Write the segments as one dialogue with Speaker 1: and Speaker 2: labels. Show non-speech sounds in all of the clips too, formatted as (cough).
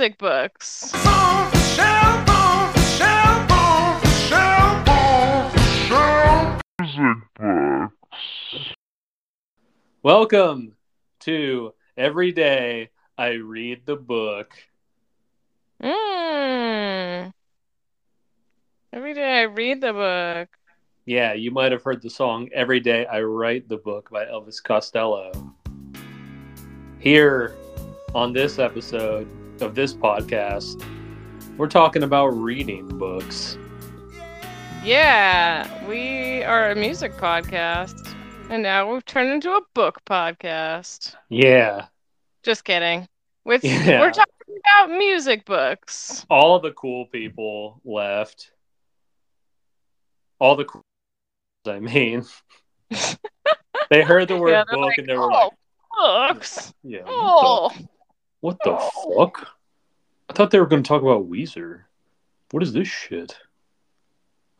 Speaker 1: music books.
Speaker 2: Welcome to Every Day I Read the Book.
Speaker 1: Mm. Every day I read the book.
Speaker 2: Yeah, you might have heard the song Every Day I Write the Book by Elvis Costello. Here on this episode of this podcast, we're talking about reading books.
Speaker 1: Yeah, we are a music podcast, and now we've turned into a book podcast.
Speaker 2: Yeah,
Speaker 1: Just kidding. With
Speaker 2: Yeah.
Speaker 1: we're talking about music books.
Speaker 2: all the cool people left. All the cool, (laughs) I mean, (laughs) they heard the word
Speaker 1: Yeah,
Speaker 2: book
Speaker 1: like,
Speaker 2: and they were
Speaker 1: oh,
Speaker 2: like,
Speaker 1: books.
Speaker 2: "Yeah,
Speaker 1: Oh,
Speaker 2: What the
Speaker 1: Oh.
Speaker 2: fuck? I thought they were going to talk about Weezer. What is this shit?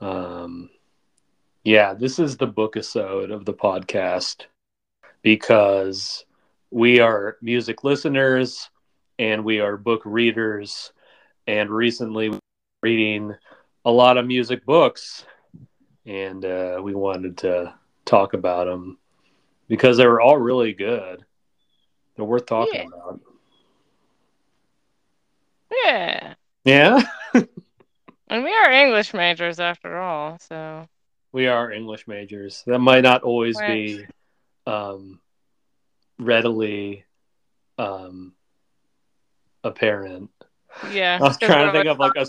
Speaker 2: Um, yeah, this is the book episode of the podcast because we are music listeners and we are book readers, and recently we were reading a lot of music books, and uh, we wanted to talk about them because they were all really good. They're worth talking
Speaker 1: Yeah.
Speaker 2: about.
Speaker 1: Yeah.
Speaker 2: Yeah, (laughs)
Speaker 1: And we are English majors after all, so
Speaker 2: we are English majors. That might not always
Speaker 1: Right.
Speaker 2: be um, readily um, apparent.
Speaker 1: yeah.
Speaker 2: I was trying to think of like a,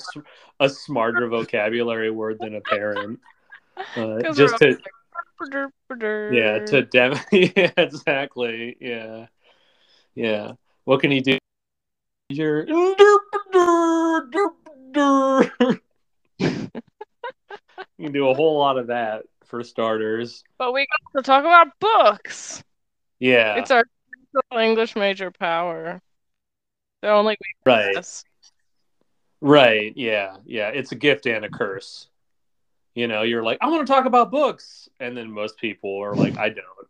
Speaker 2: a smarter vocabulary word than apparent. (laughs) Uh, just to yeah to dem (laughs) yeah exactly yeah yeah. What can you do? Your (laughs) (laughs) you can do a whole lot of that for starters.
Speaker 1: But we got to talk about books.
Speaker 2: Yeah,
Speaker 1: It's our English major power. The only
Speaker 2: right.
Speaker 1: weakness.
Speaker 2: Right. Yeah. Yeah. It's a gift and a curse. You know, you're like, I want to talk about books. And then most people are like, I don't.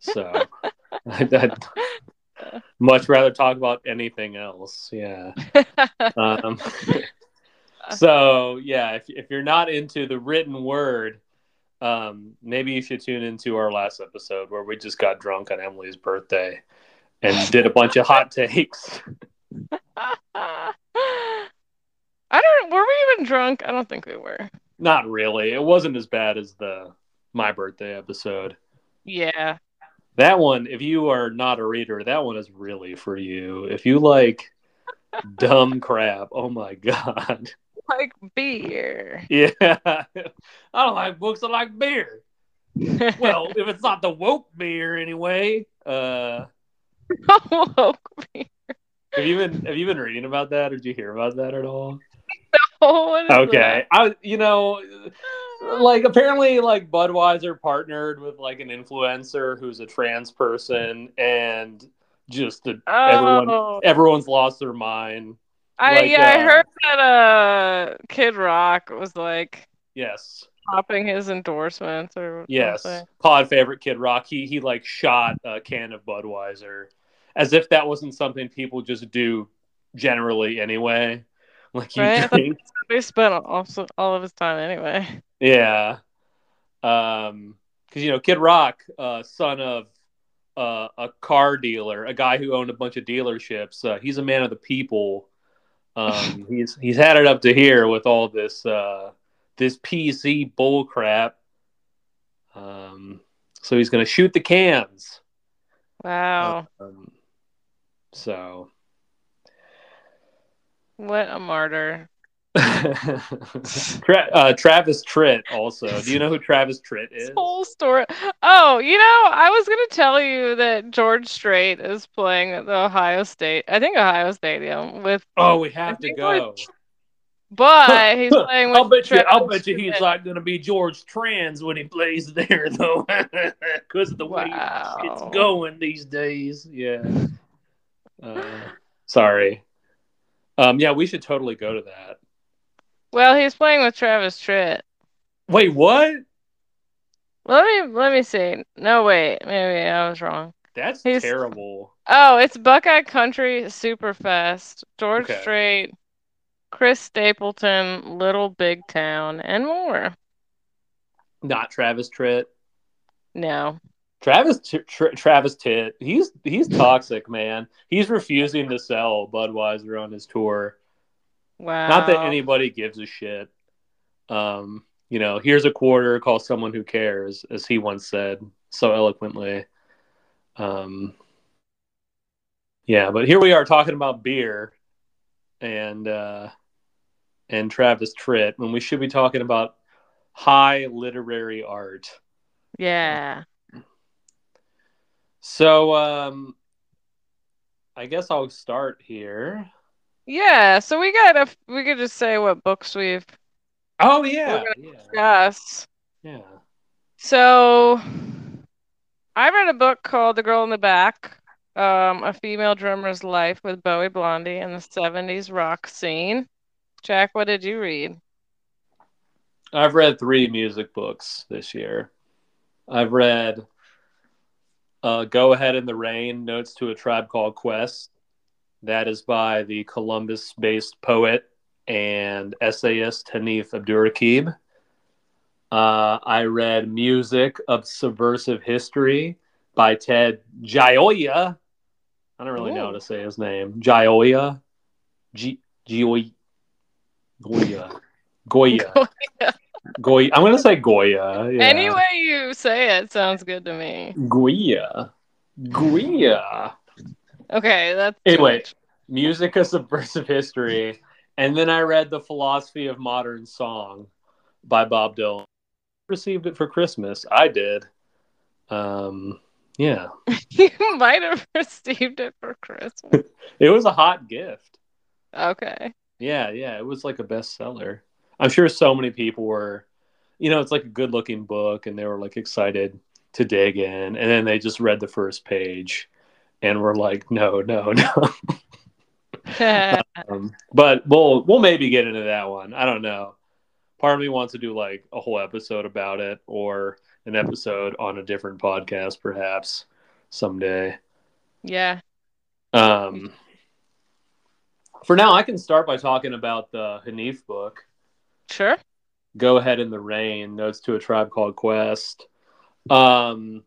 Speaker 2: So (laughs) I'd, I'd (laughs) much rather talk about anything else. Yeah. (laughs) Um, (laughs) so, yeah, if, if you're not into the written word, um, maybe you should tune into our last episode where we just got drunk on Emily's birthday and did a bunch of hot takes.
Speaker 1: I don't. Were we even drunk? I don't think we were.
Speaker 2: Not really. It wasn't as bad as the my birthday episode.
Speaker 1: Yeah.
Speaker 2: That one, if you are not a reader, that one is really for you. If you like dumb crap, oh my (laughs) god.
Speaker 1: Like beer.
Speaker 2: Yeah. (laughs) I don't like books, I like beer. (laughs) Well, if it's not the woke beer anyway. Uh
Speaker 1: woke beer.
Speaker 2: have you been have you been reading about that or did you hear about that at all?
Speaker 1: Is
Speaker 2: Okay. I you know
Speaker 1: that?
Speaker 2: Like apparently like Budweiser partnered with like an influencer who's a trans person and just the, everyone
Speaker 1: Oh,
Speaker 2: everyone's lost their mind.
Speaker 1: I
Speaker 2: like,
Speaker 1: yeah, I
Speaker 2: uh,
Speaker 1: heard that uh Kid Rock was like
Speaker 2: Yes.
Speaker 1: popping his endorsements or
Speaker 2: Yes.
Speaker 1: something.
Speaker 2: Pod favorite Kid Rock. He he like shot a can of Budweiser as if that wasn't something people just do generally anyway. Like you
Speaker 1: Right, (laughs) I thought-
Speaker 2: drink.
Speaker 1: They spent all, all of his time anyway.
Speaker 2: Yeah. Um cuz you know Kid Rock uh son of uh, a car dealer, a guy who owned a bunch of dealerships. Uh, he's a man of the people. Um, (laughs) he's he's had it up to here with all this uh, this PC bull crap. Um, so he's going to shoot the cans.
Speaker 1: Wow,
Speaker 2: Um, so
Speaker 1: what a martyr! (laughs)
Speaker 2: Tra- uh, Travis Tritt also. Do you know who Travis Tritt is?
Speaker 1: This whole story. Oh, you know, I was gonna tell you that George Strait is playing at the Ohio State. I think Ohio Stadium with,
Speaker 2: Oh, we have to go.
Speaker 1: but (laughs) he's playing with.
Speaker 2: I'll bet you. I'll bet you he's
Speaker 1: Tritt.
Speaker 2: like going to be George Trans when he plays there, (laughs) though, because of the way
Speaker 1: Wow.
Speaker 2: it's going these days. Yeah. Uh, sorry. Um. Yeah, we should totally go to that.
Speaker 1: Well, he's playing with Travis Tritt.
Speaker 2: Wait, what?
Speaker 1: Let me let me see. No, wait, maybe I was wrong.
Speaker 2: That's
Speaker 1: He's-
Speaker 2: terrible.
Speaker 1: Oh, it's Buckeye Country Superfest. George
Speaker 2: Okay.
Speaker 1: Strait, Chris Stapleton, Little Big Town, and more.
Speaker 2: Not Travis Tritt.
Speaker 1: No.
Speaker 2: Travis T- Tr- Travis Tit. He's he's toxic, man. He's refusing to sell Budweiser on his tour.
Speaker 1: Wow.
Speaker 2: Not that anybody gives a shit. Um, you know, here's a quarter, call someone who cares, as he once said so eloquently. Um, yeah, but here we are talking about beer and uh, and Travis Tritt when we should be talking about high literary art.
Speaker 1: Yeah.
Speaker 2: So um, I guess I'll start here.
Speaker 1: Yeah. So we got a. We could just say what books we've
Speaker 2: Oh yeah,
Speaker 1: We're
Speaker 2: yeah,
Speaker 1: discussed.
Speaker 2: yeah.
Speaker 1: So I read a book called The Girl in the Back, um, A Female Drummer's Life with Bowie Blondie in the 70s rock scene. Jack, what did you read?
Speaker 2: I've read three music books this year. I've read uh, Go Ahead in the Rain Notes to a Tribe Called Quest. That is by the Columbus based poet and essayist Hanif Abdurraqib. Uh, I read Music of Subversive History by Ted Gioia. I don't really know how to say his name. Gioia. G- Gioia. Goya. Goya. Goya. (laughs) I'm gonna say Goya. Yeah.
Speaker 1: Any way you say it sounds good to me.
Speaker 2: Goya. Goya.
Speaker 1: Okay, that's
Speaker 2: Anyway. Music of Subversive History. And then I read The Philosophy of Modern Song by Bob Dylan. Received it for Christmas. I did. Um, yeah. (laughs)
Speaker 1: you might have (laughs) received it for Christmas. (laughs)
Speaker 2: It was a hot gift.
Speaker 1: Okay.
Speaker 2: Yeah, yeah. It was like a bestseller. I'm sure so many people were, you know, it's like a good looking book and they were like excited to dig in. And then they just read the first page and we're like, no, no, (laughs) no. (laughs) Um, but we'll we'll maybe get into that one. I don't know. Part of me wants to do like a whole episode about it, or an episode on a different podcast, perhaps someday.
Speaker 1: yeah.
Speaker 2: Um, for now, I can start by talking about the Hanif book.
Speaker 1: Sure.
Speaker 2: Go ahead in the rain. Notes to a tribe called Quest. Um,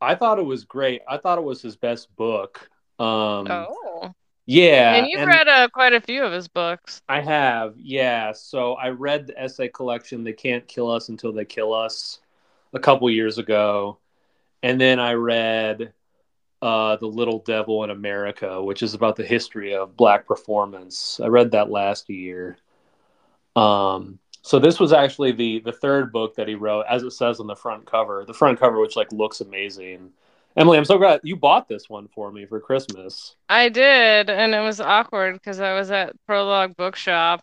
Speaker 2: I thought it was great. I thought it was his best book. Um,
Speaker 1: Oh.
Speaker 2: yeah,
Speaker 1: and you've read uh, quite a few of his books.
Speaker 2: I have, yeah. So I read the essay collection "They Can't Kill Us Until They Kill Us" a couple years ago, and then I read uh, "The Little Devil in America," which is about the history of black performance. I read that last year. Um, so this was actually the the third book that he wrote, as it says on the front cover. The front cover, which like looks amazing. Emily, I'm so glad you bought this one for me for Christmas.
Speaker 1: I did, and it was awkward because I was at Prologue Bookshop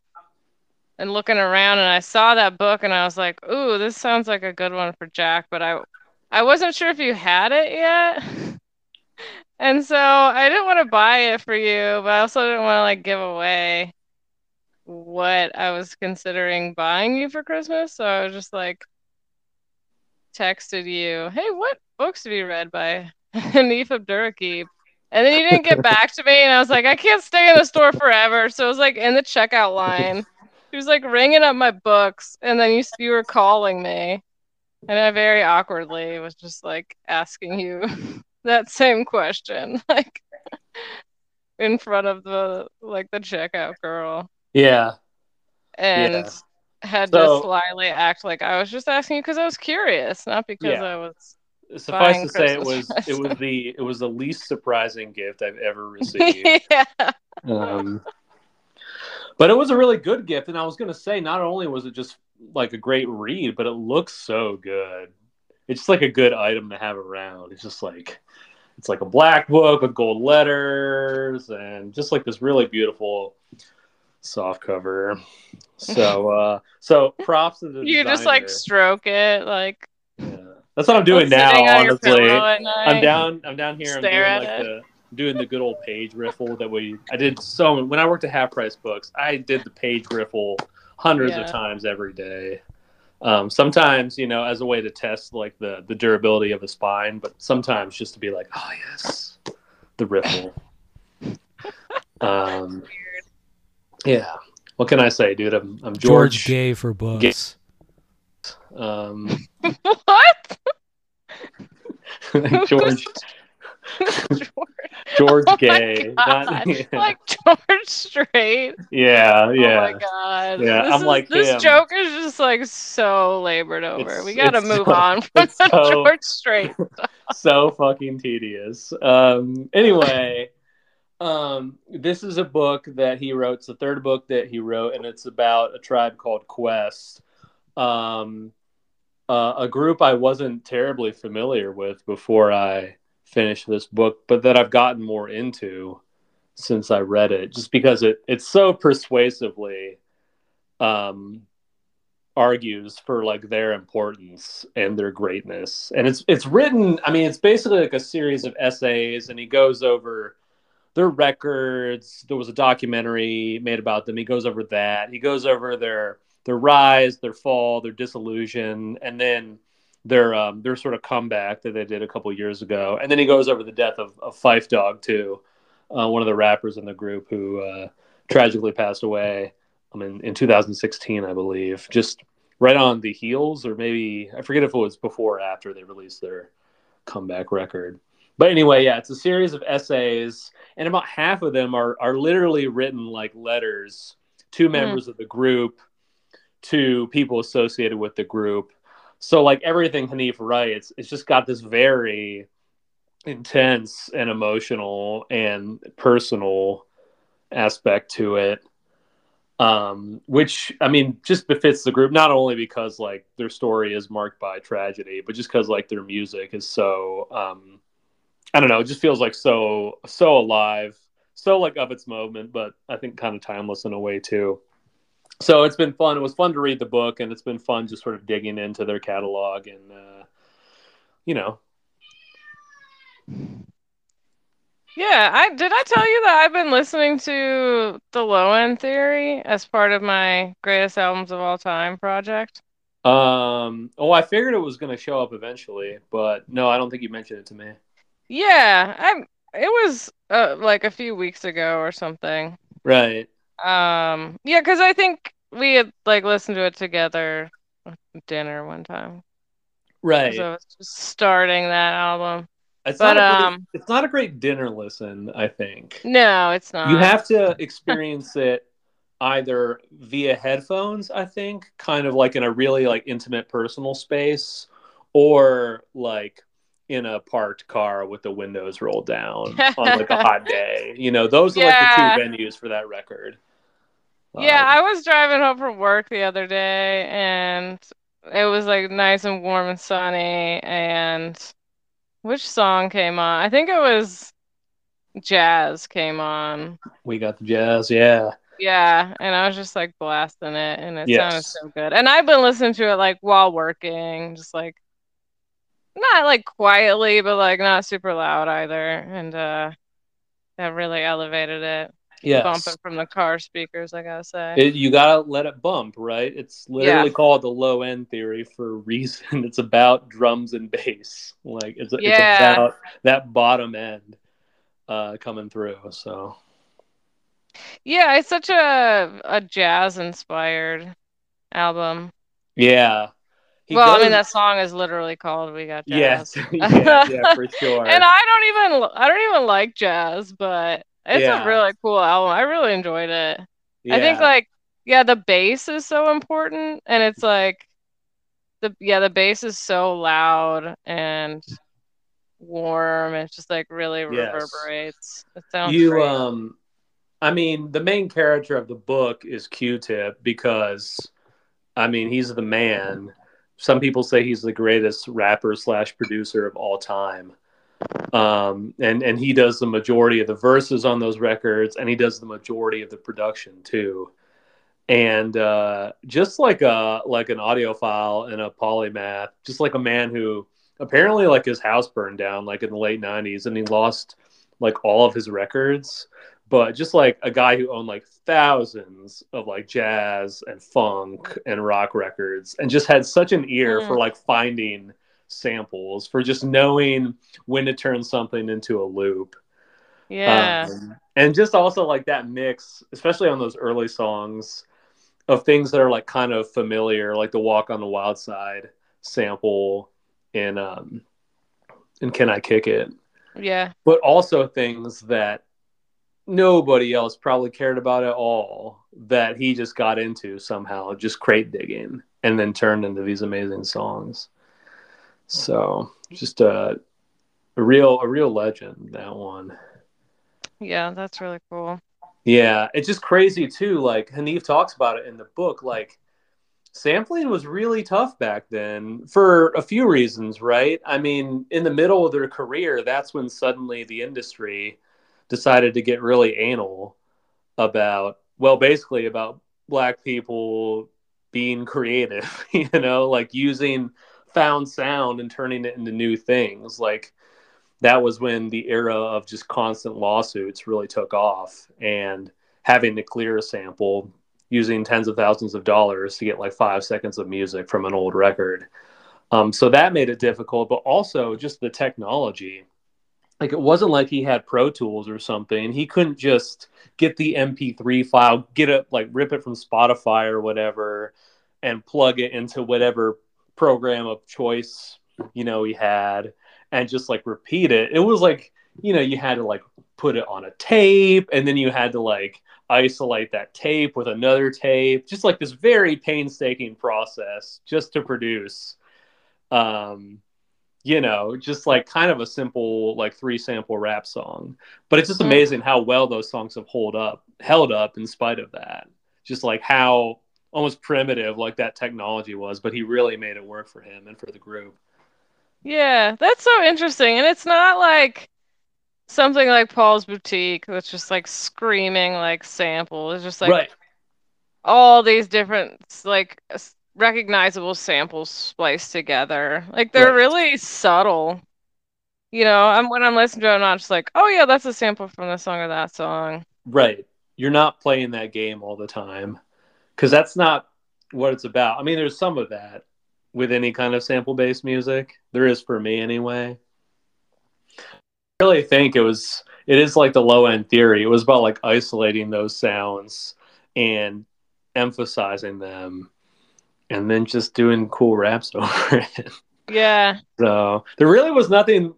Speaker 1: and looking around, and I saw that book, and I was like, "Ooh, this sounds like a good one for Jack," but I, I wasn't sure if you had it yet, (laughs) and so I didn't want to buy it for you, but I also didn't want to like give away what I was considering buying you for Christmas, so I was just like texted you, "Hey, what books have you read by (laughs) Hanif Abdurraqib?" And then you didn't get back to me, and I was like, I can't stay in the store forever. So it was like in the checkout line. He was like ringing up my books, and then you you were calling me, and I very awkwardly was just like asking you (laughs) that same question, (laughs) like in front of the like the checkout girl,
Speaker 2: Yeah,
Speaker 1: and
Speaker 2: Yeah.
Speaker 1: had
Speaker 2: So-
Speaker 1: to slyly act like I was just asking you because I was curious, not because
Speaker 2: Yeah.
Speaker 1: I was.
Speaker 2: suffice to say, it
Speaker 1: Christmas
Speaker 2: was it was the it was the least surprising gift I've ever (laughs) received.
Speaker 1: yeah.
Speaker 2: um, but it was a really good gift, and I was gonna say, not only was it just like a great read, but it looks so good. It's just like a good item to have around. It's just like it's like a black book with gold letters and just like this really beautiful soft cover. (laughs) So uh so props to the
Speaker 1: You just like stroke it, like
Speaker 2: Yeah. That's what I'm doing now,
Speaker 1: on your
Speaker 2: honestly.
Speaker 1: pillow at
Speaker 2: I'm down. I'm down here. I'm doing like
Speaker 1: it.
Speaker 2: the doing the good old page riffle that we. I did so when I worked at Half Price Books. I did the page riffle hundreds
Speaker 1: Yeah.
Speaker 2: of times every day. Um, sometimes, you know, as a way to test like the the durability of a spine, but sometimes just to be like, oh yes, the riffle. (laughs) um, yeah. What can I say, dude? I'm I'm George.
Speaker 3: George Gay for books.
Speaker 2: Um, (laughs)
Speaker 1: what? (laughs)
Speaker 2: George
Speaker 1: George. (laughs)
Speaker 2: George
Speaker 1: Oh my
Speaker 2: Gay.
Speaker 1: God.
Speaker 2: Not, yeah,
Speaker 1: Like George Strait.
Speaker 2: yeah, yeah.
Speaker 1: Oh my god.
Speaker 2: Yeah,
Speaker 1: this
Speaker 2: I'm
Speaker 1: is-
Speaker 2: like
Speaker 1: this
Speaker 2: him.
Speaker 1: joke is just like so labored over.
Speaker 2: It's-
Speaker 1: we gotta move
Speaker 2: so-
Speaker 1: on from the
Speaker 2: so-
Speaker 1: George Strait.
Speaker 2: so fucking tedious. Um, anyway, um, this is a book that he wrote. It's the third book that he wrote, and it's about a tribe called Quest, um, uh, a group I wasn't terribly familiar with before I finished this book, but that I've gotten more into since I read it, just because it it's so persuasively. Um, argues for like their importance and their greatness and it's it's written i mean it's basically like a series of essays and he goes over their records there was a documentary made about them. He goes over that. He goes over their their rise their fall their disillusion and then their um their sort of comeback that they did a couple years ago. And then he goes over the death of, of fife dog too uh, one of the rappers in the group who uh, tragically passed away I mean, in 2016, I believe, just right on the heels, or maybe I forget if it was before or after they released their comeback record. But anyway, yeah, it's a series of essays, and about half of them are are literally written like letters to members of the group, to people associated with the group. So like everything Hanif writes, it's just got this very intense and emotional and personal aspect to it um, which I mean just befits the group not only because like their story is marked by tragedy, but just because like their music is so um, I don't know, it just feels like so so alive, so like of its moment, but I think kind of timeless in a way too. So it's been fun. It was fun to read the book, and it's been fun just sort of digging into their catalog and uh, you know
Speaker 1: Yeah, I did I tell you that I've been listening to the Low End Theory as part of my greatest albums of all time project.
Speaker 2: Um. Oh, I figured it was going to show up eventually, but no, I don't think you mentioned it to me.
Speaker 1: Yeah, I'm. it was uh, like a few weeks ago or something.
Speaker 2: Right.
Speaker 1: Um, yeah, because I think we had like listened to it together at dinner one time.
Speaker 2: Right.
Speaker 1: So it's just starting that album.
Speaker 2: it's
Speaker 1: but,
Speaker 2: not. A great,
Speaker 1: um,
Speaker 2: it's not a great dinner listen. I think
Speaker 1: No, it's not.
Speaker 2: you have to experience (laughs) it either via headphones. I think, kind of like in a really like intimate, personal space, or like in a parked car with the windows rolled down (laughs) on like a hot day. You know, those are
Speaker 1: Yeah.
Speaker 2: like the two venues for that record.
Speaker 1: Yeah,
Speaker 2: Um,
Speaker 1: I was driving home from work the other day and it was like nice and warm and sunny and which song came on? I think it was Jazz came on.
Speaker 2: we got the jazz. Yeah.
Speaker 1: Yeah, and I was just like blasting it and it sounded so good. And I've been listening to it like while working, just like not like quietly, but like not super loud either. And uh that really elevated it.
Speaker 2: Yes.
Speaker 1: Bumping from the car speakers, I gotta say.
Speaker 2: It, you gotta let it bump, right? It's literally called the low end theory for a reason. (laughs) It's about drums and bass. Like it's
Speaker 1: Yeah.
Speaker 2: it's about that bottom end uh, coming through. So
Speaker 1: Yeah, it's such a a jazz inspired album.
Speaker 2: yeah, He
Speaker 1: well, I mean that song is literally called "We Got
Speaker 2: yes,
Speaker 1: Jazz." (laughs)
Speaker 2: yeah, yeah, for sure.
Speaker 1: And I don't even I don't even like jazz, but it's
Speaker 2: Yeah.
Speaker 1: a really cool album. I really enjoyed it. I think like yeah, the bass is so important and it's like the yeah, the bass is so loud and warm. It just like really
Speaker 2: Yes.
Speaker 1: reverberates. It sounds
Speaker 2: you
Speaker 1: great.
Speaker 2: um i mean the main character of the book is q-tip because i mean he's the man some people say he's the greatest rapper slash producer of all time. Um and and he does the majority of the verses on those records and he does the majority of the production too. And uh just like a like an audiophile and a polymath just like a man who apparently like his house burned down like in the late 90s and he lost like all of his records but just like a guy who owned like thousands of like jazz and funk and rock records and just had such an ear
Speaker 1: Mm.
Speaker 2: for like finding samples for just knowing when to turn something into a loop
Speaker 1: Yeah.
Speaker 2: um, and just also like that mix especially on those early songs of things that are like kind of familiar like the walk on the wild side sample and um and can i kick it
Speaker 1: yeah.
Speaker 2: but also things that nobody else probably cared about at all that he just got into somehow, just crate digging, and then turned into these amazing songs. So just a, a real a real legend that one.
Speaker 1: Yeah, that's really cool.
Speaker 2: Yeah, it's just crazy too. Like Hanif talks about it in the book. Like sampling was really tough back then for a few reasons, right? I mean, in the middle of their career, that's when suddenly the industry decided to get really anal about, well, basically about black people being creative, (laughs) you know, like using found sound and turning it into new things. Like that was when the era of just constant lawsuits really took off and having to clear a sample using tens of thousands of dollars to get like five seconds of music from an old record. Um, so that made it difficult, but also just the technology. Like it wasn't like he had Pro Tools or something. He couldn't just get the MP3 file, get it, like rip it from Spotify or whatever, and plug it into whatever program of choice, you know, he had and just like repeat it. It was like, you know, you had to like put it on a tape and then you had to like isolate that tape with another tape. Just like this very painstaking process just to produce um you know, just like kind of a simple like three sample rap song. But it's just
Speaker 1: Mm.
Speaker 2: amazing how well those songs have hold up, held up in spite of that. Just like how almost primitive like that technology was, but he really made it work for him and for the group.
Speaker 1: Yeah, that's so interesting. And it's not like something like Paul's Boutique that's just like screaming like sample. It's just like
Speaker 2: right.
Speaker 1: all these different like recognizable samples spliced together. Like they're
Speaker 2: Right.
Speaker 1: really subtle. You know, I'm when I'm listening to it, I'm not just like, oh yeah, that's a sample from this song or that song.
Speaker 2: Right. You're not playing that game all the time because that's not what it's about. I mean, there's some of that with any kind of sample based music. There is for me anyway. I really think it was, it is like the low end theory. It was about like isolating those sounds and emphasizing them and then just doing cool raps (laughs) over it.
Speaker 1: Yeah.
Speaker 2: So there really was nothing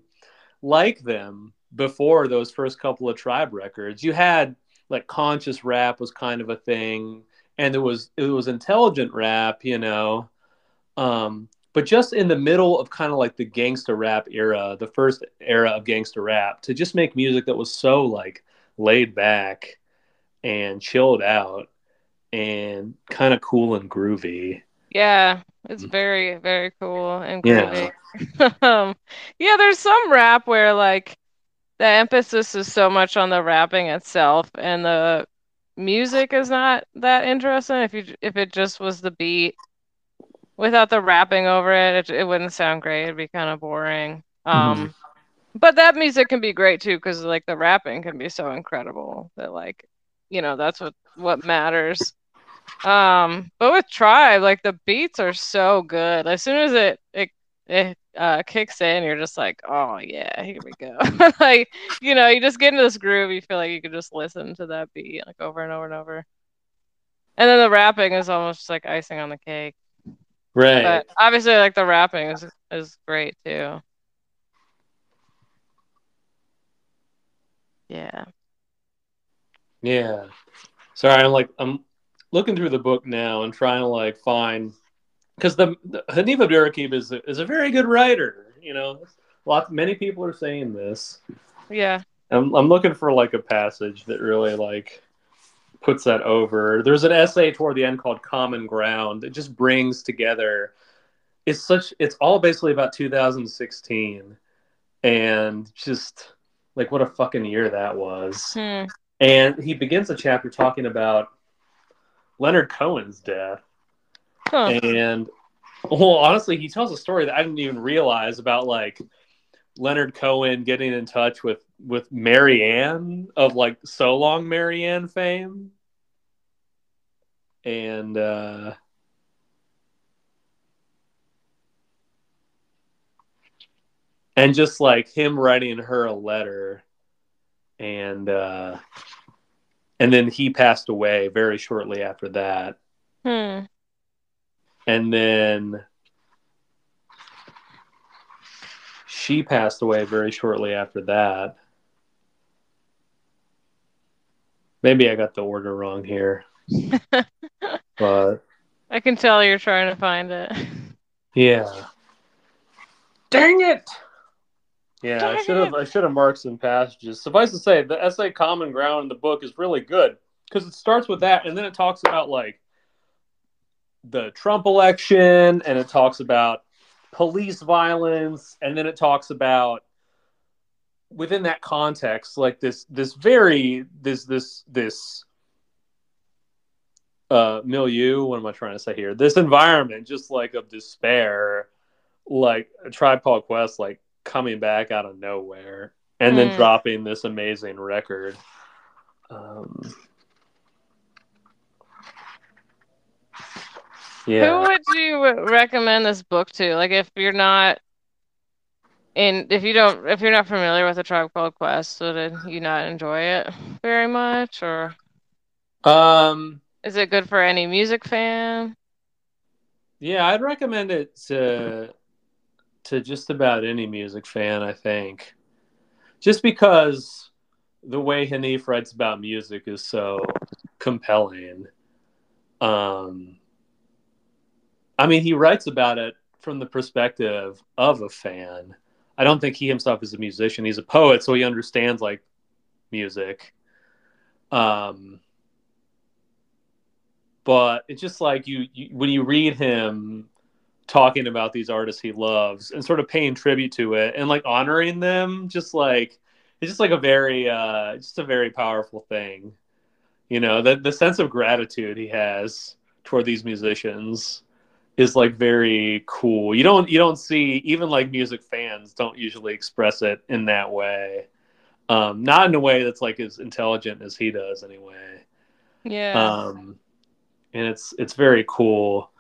Speaker 2: like them before those first couple of tribe records. You had like conscious rap was kind of a thing, and it was it was intelligent rap, you know. Um, but just in the middle of kind of like the gangster rap era, the first era of gangster rap, to just make music that was so like laid back and chilled out and kind of cool and groovy.
Speaker 1: Yeah. It's very, very cool and
Speaker 2: Yeah. (laughs)
Speaker 1: um, yeah, there's some rap where like the emphasis is so much on the rapping itself and the music is not that interesting. If you if it just was the beat without the rapping over it, it, it wouldn't sound great. It'd be kind of boring. Um, but that music can be great too because like the rapping can be so incredible that like you know that's what what matters. Um, but with Tribe, like the beats are so good. As soon as it it it uh kicks in, you're just like, oh yeah, here we go. (laughs) like, you know, you just get into this groove, you feel like you could just listen to that beat like over and over and over. And then the rapping is almost like icing on the cake.
Speaker 2: Right.
Speaker 1: But obviously like the rapping is is great too. Yeah.
Speaker 2: Yeah. Sorry, I'm like I'm looking through the book now and trying to like find because the, the Hanif Abdurraqib is a, is a very good writer. You know, lots many people are saying this.
Speaker 1: Yeah.
Speaker 2: I'm I'm looking for like a passage that really like puts that over. There's an essay toward the end called Common Ground. It just brings together. It's such. It's all basically about 2016, and just like what a fucking year that was.
Speaker 1: Hmm.
Speaker 2: And he begins the chapter talking about Leonard Cohen's death.
Speaker 1: Huh.
Speaker 2: And well, honestly, he tells a story that I didn't even realize about like Leonard Cohen getting in touch with with Marianne of like so long Marianne fame, and uh, and just like him writing her a letter, and uh, and then he passed away very shortly after that,
Speaker 1: Hmm.
Speaker 2: and then she passed away very shortly after that. Maybe I got the order wrong here, (laughs) but
Speaker 1: I can tell you're trying to find it.
Speaker 2: yeah. Dang it! Yeah, I should have. I should have marked some passages. Suffice to say, the essay "Common Ground" in the book is really good because it starts with that, and then it talks about like the Trump election, and it talks about police violence, and then it talks about within that context, like this this very this this this uh milieu. What am I trying to say here? This environment, just like of despair, like a tripod Quest, like coming back out of nowhere and then
Speaker 1: Hmm.
Speaker 2: dropping this amazing record. Um,
Speaker 1: Who would you recommend this book to? Like, if you're not in, if you don't, if you're not familiar with the Tribe Called Quest, so did you not enjoy it very much, or
Speaker 2: Um,
Speaker 1: is it good for any music fan?
Speaker 2: yeah, I'd recommend it to to just about any music fan, I think. Just because the way Hanif writes about music is so compelling. Um, I mean, he writes about it from the perspective of a fan. I don't think he himself is a musician. He's a poet, so he understands like music. Um, but it's just like you, you when you read him talking about these artists he loves and sort of paying tribute to it and like honoring them, just like it's just like a very uh just a very powerful thing. You know, the the sense of gratitude he has toward these musicians is like very cool. You don't you don't see even like music fans don't usually express it in that way. Um, not in a way that's like as intelligent as he does anyway.
Speaker 1: Yeah.
Speaker 2: Um, and it's it's very cool.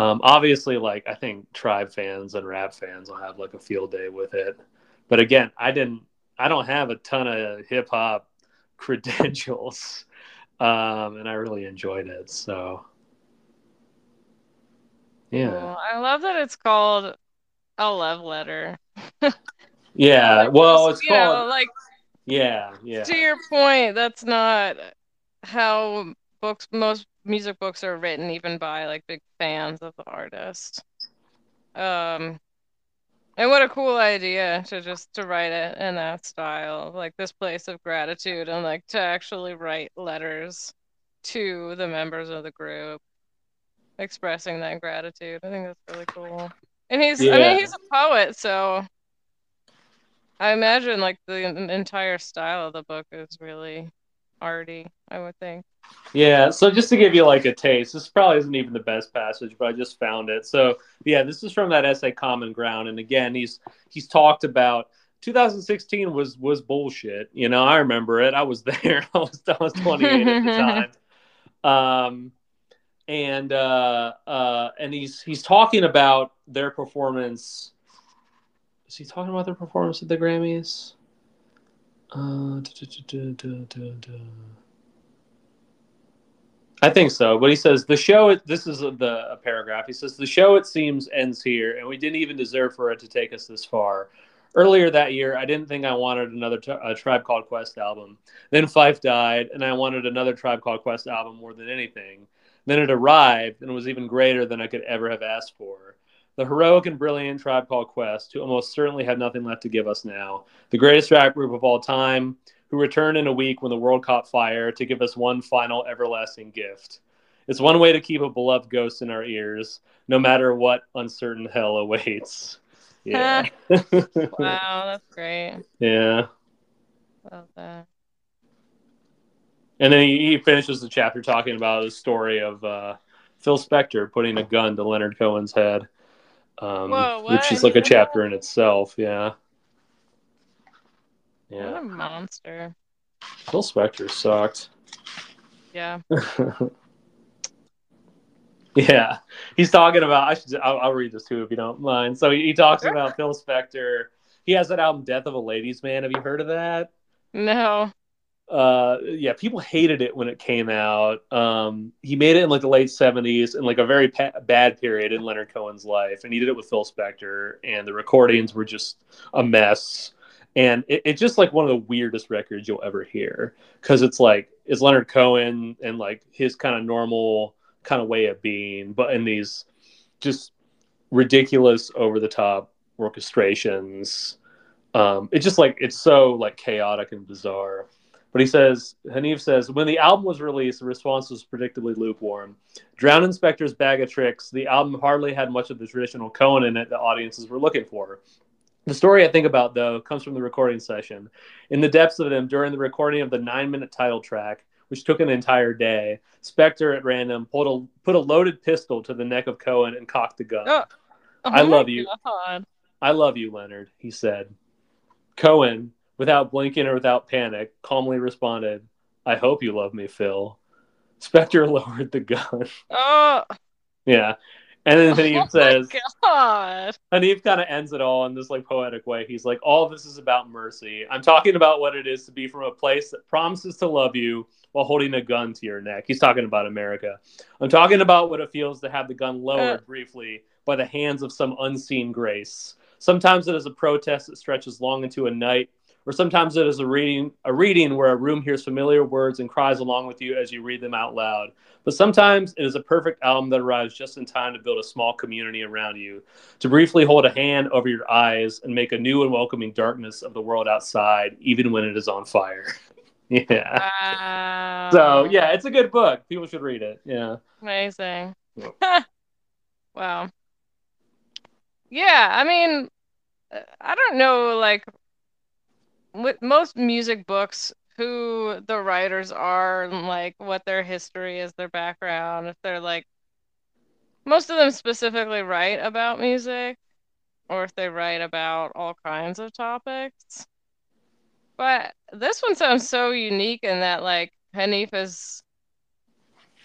Speaker 2: Um, obviously, like I think tribe fans and rap fans will have like a field day with it. But again, I didn't. I don't have a ton of hip hop (laughs) credentials, um, and I really enjoyed it. So, yeah,
Speaker 1: Cool. I love that it's called a love letter. (laughs)
Speaker 2: yeah. Well, it's
Speaker 1: you know, like
Speaker 2: Yeah, yeah,
Speaker 1: to your point, that's not how books, most music books are written, even by like big fans of the artist. Um, and what a cool idea to just to write it in that style, like this place of gratitude, and like to actually write letters to the members of the group, expressing that gratitude. I think that's really cool. And he's, I mean, he's a poet, so I imagine like the entire style of the book is really arty, I would think.
Speaker 2: Yeah, so just to give you like a taste, this probably isn't even the best passage, but I just found it. So yeah, this is from that essay Common Ground. And again, he's he's talked about 2016 was was bullshit. You know, I remember it. I was (laughs) there. I was I was 28 at the (laughs) time. Um and uh uh and he's he's talking about their performance. Is he talking about their performance at the Grammys? Uh, duh, duh, duh. I think so. But he says the show. This is the a paragraph. He says the show. It seems ends here, and we didn't even deserve for it to take us this far. Earlier that year, I didn't think I wanted another Tribe Called Quest album. Then Fife died, and I wanted another Tribe Called Quest album more than anything. Then it arrived, and was even greater than I could ever have asked for. The heroic and brilliant Tribe Called Quest, who almost certainly have nothing left to give us now. The greatest rap group of all time, who returned in a week when the world caught fire to give us one final everlasting gift. It's one way to keep a beloved ghost in our ears, no matter what uncertain hell awaits. (laughs) Yeah.
Speaker 1: Wow, that's great.
Speaker 2: yeah.
Speaker 1: Love that.
Speaker 2: And then he, he finishes the chapter talking about the story of uh, Phil Spector putting a gun to Leonard Cohen's head, um,
Speaker 1: Whoa,
Speaker 2: which is like a chapter in itself. Yeah.
Speaker 1: What a monster.
Speaker 2: Phil Spector sucked.
Speaker 1: Yeah. (laughs)
Speaker 2: yeah, he's talking about. I should. I'll, I'll, read this too if you don't mind. So he, he talks about Phil Spector. He has that album "Death of a Ladies' Man." Have you heard of that?
Speaker 1: No.
Speaker 2: Uh, yeah, people hated it when it came out. Um, he made it in like the late '70s in like a very pa- bad period in Leonard Cohen's life, and he did it with Phil Spector, and the recordings were just a mess and it, it's just like one of the weirdest records you'll ever hear because it's like it's Leonard Cohen and like his kind of normal kind of way of being, but in these just ridiculous, over the top orchestrations. Um, it's just like it's so like chaotic and bizarre. But he says, Hanif says, when the album was released, the response was predictably lukewarm. Drowned Inspector's Bag of Tricks, the album hardly had much of the traditional Cohen in it that audiences were looking for. The story I think about, though, comes from the recording session. In the depths of them, during the recording of the nine minute title track, which took an entire day, Spectre at random pulled a, put a loaded pistol to the neck of Cohen and cocked the gun. Oh, oh I love oh you. I love you, Leonard, he said. Cohen, without blinking or without panic, calmly responded, I hope you love me, Phil. Spector (laughs) lowered the gun.
Speaker 1: Oh.
Speaker 2: Yeah. And then Hanif
Speaker 1: oh
Speaker 2: says,
Speaker 1: God.
Speaker 2: Hanif kind of ends it all in this like poetic way. He's like, all this is about mercy. I'm talking about what it is to be from a place that promises to love you while holding a gun to your neck. He's talking about America. I'm talking about what it feels to have the gun lowered uh. briefly by the hands of some unseen grace. Sometimes it is a protest that stretches long into a night or sometimes it is a reading a reading where a room hears familiar words and cries along with you as you read them out loud. But sometimes it is a perfect album that arrives just in time to build a small community around you, to briefly hold a hand over your eyes and make a new and welcoming darkness of the world outside, even when it is on fire. (laughs) yeah.
Speaker 1: Wow.
Speaker 2: So yeah, it's a good book. People should read it. Yeah.
Speaker 1: Amazing. (laughs) wow. Yeah, I mean, I don't know, like with most music books who the writers are and like what their history is, their background, if they're like most of them specifically write about music or if they write about all kinds of topics. But this one sounds so unique in that like Hanif is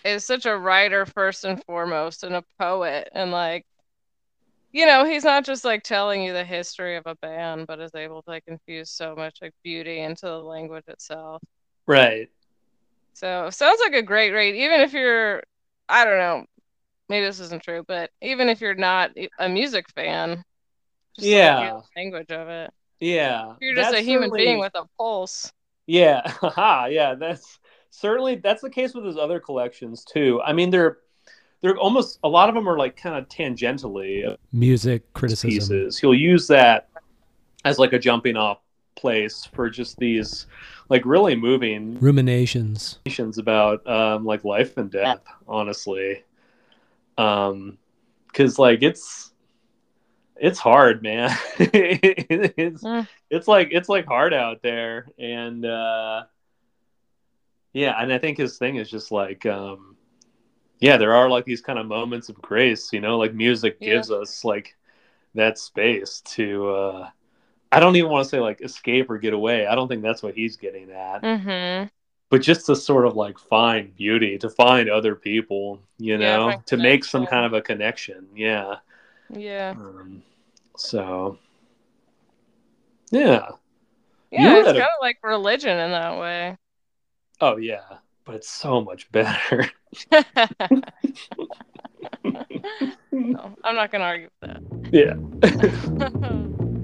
Speaker 1: is such a writer first and foremost and a poet and like you know, he's not just like telling you the history of a band, but is able to like infuse so much like beauty into the language itself.
Speaker 2: Right.
Speaker 1: So sounds like a great rate, even if you're, I don't know, maybe this isn't true, but even if you're not a music fan,
Speaker 2: yeah,
Speaker 1: language of it.
Speaker 2: Yeah,
Speaker 1: if you're just a human certainly... being with a pulse.
Speaker 2: Yeah, (laughs) yeah, that's certainly that's the case with his other collections too. I mean, they're they're almost a lot of them are like kind of tangentially
Speaker 3: music criticism.
Speaker 2: Pieces. He'll use that as like a jumping off place for just these like really moving
Speaker 3: ruminations.
Speaker 2: about um like life and death honestly. Um because like it's it's hard man. (laughs) It's mm. it's like it's like hard out there. And uh yeah and i think his thing is just like um yeah, there are like these kind of moments of grace, you know, like music yeah. gives us like that space to uh I don't even want to say like escape or get away. I don't think that's what he's getting at.
Speaker 1: Mm-hmm.
Speaker 2: But just to sort of like find beauty, to find other people, you know, yeah, to make some kind of a connection. Yeah.
Speaker 1: Yeah. Um,
Speaker 2: so, yeah.
Speaker 1: Yeah, it's kind of like religion in that way.
Speaker 2: Oh yeah, but it's so much better. (laughs) (laughs)
Speaker 1: no, I'm not going to argue with that.
Speaker 2: Yeah. (laughs)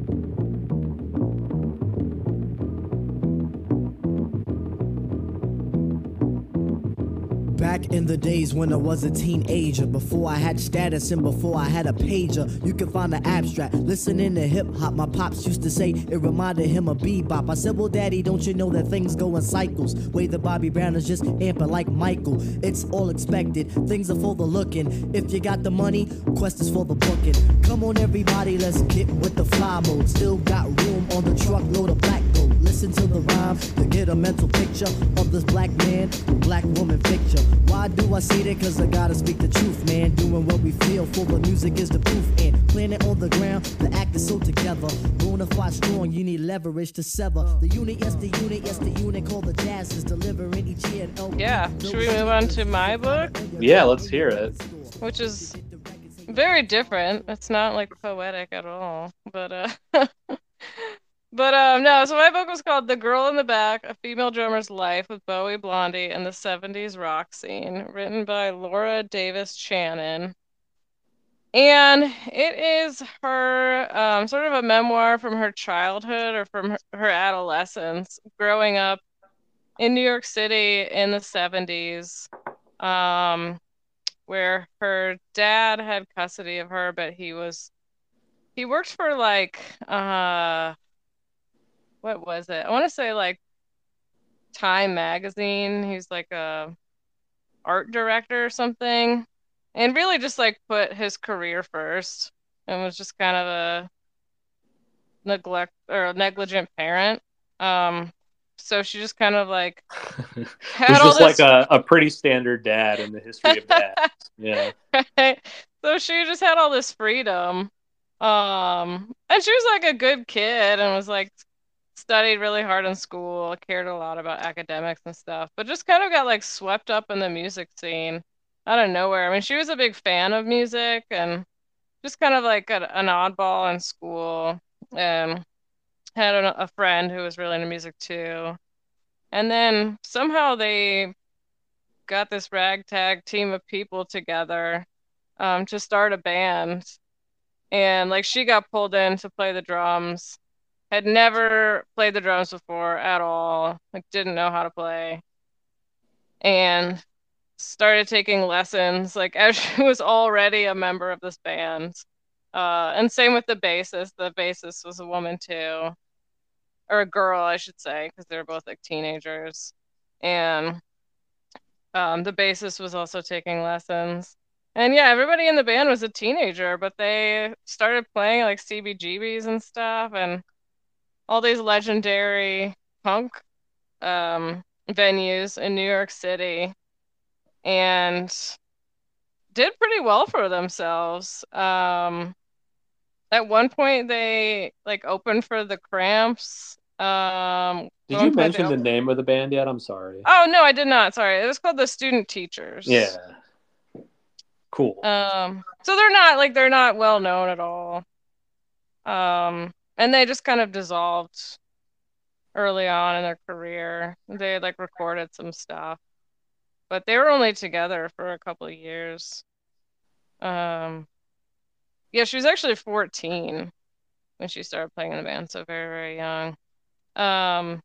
Speaker 4: Back in the days when I was a teenager, before I had status and before I had a pager, you can find the abstract. Listening to hip hop, my pops used to say it reminded him of bebop. I said, Well, daddy, don't you know that things go in cycles? Way the Bobby Brown is just amping like Michael. It's all expected, things are for the looking. If you got the money, quest is for the booking. Come on, everybody, let's get with the fly mode. Still got room on the truckload of black gold. Listen to the rhyme to get a mental picture of this black man, black woman picture. Why do I say that? Cause I gotta speak the truth, man. Doing what we feel for the music is the proof. And planet on the ground, the act is so together. Bonafide strong, you need leverage to sever. The unit, yes, the unit, yes, the unit called the jazz is delivering each year.
Speaker 1: Yeah, should we move on to my book?
Speaker 2: Yeah, let's hear it.
Speaker 1: Which is very different. It's not like poetic at all. But uh (laughs) But um no, so my book was called The Girl in the Back, A Female Drummer's Life with Bowie Blondie and the 70s Rock Scene, written by Laura Davis Chanin. And it is her um, sort of a memoir from her childhood or from her, her adolescence, growing up in New York City in the 70s, um, where her dad had custody of her, but he was he worked for like uh what was it? I want to say like Time magazine. He's like a art director or something. And really just like put his career first and was just kind of a neglect or a negligent parent. Um so she just kind of like (laughs) had all
Speaker 2: just
Speaker 1: this
Speaker 2: like a, a pretty standard dad in the history of dads. (laughs) Yeah.
Speaker 1: right? So she just had all this freedom. Um, and she was like a good kid and was like studied really hard in school, cared a lot about academics and stuff, but just kind of got like swept up in the music scene out of nowhere. I mean, she was a big fan of music and just kind of like a, an oddball in school and had a, a friend who was really into music too. And then somehow they got this ragtag team of people together um, to start a band. And like she got pulled in to play the drums, had never played the drums before at all, like didn't know how to play, and started taking lessons like (laughs) as she was already a member of this band. Uh, and same with the bassist. The bassist was a woman too, or a girl, I should say, because they were both like teenagers. And um, the bassist was also taking lessons. And yeah, everybody in the band was a teenager, but they started playing like CBGBs and stuff and all these legendary punk um, venues in New York City and did pretty well for themselves. Um, at one point, they like opened for the Cramps. Um,
Speaker 2: Did you mention the name of the band yet? I'm sorry.
Speaker 1: Oh no, I did not. Sorry, it was called the Student Teachers.
Speaker 2: Yeah. Cool.
Speaker 1: Um, so they're not like they're not well known at all. Um, and they just kind of dissolved early on in their career. They like recorded some stuff, but they were only together for a couple of years. Um, yeah, she was actually 14 when she started playing in the band, so very, very young. Um,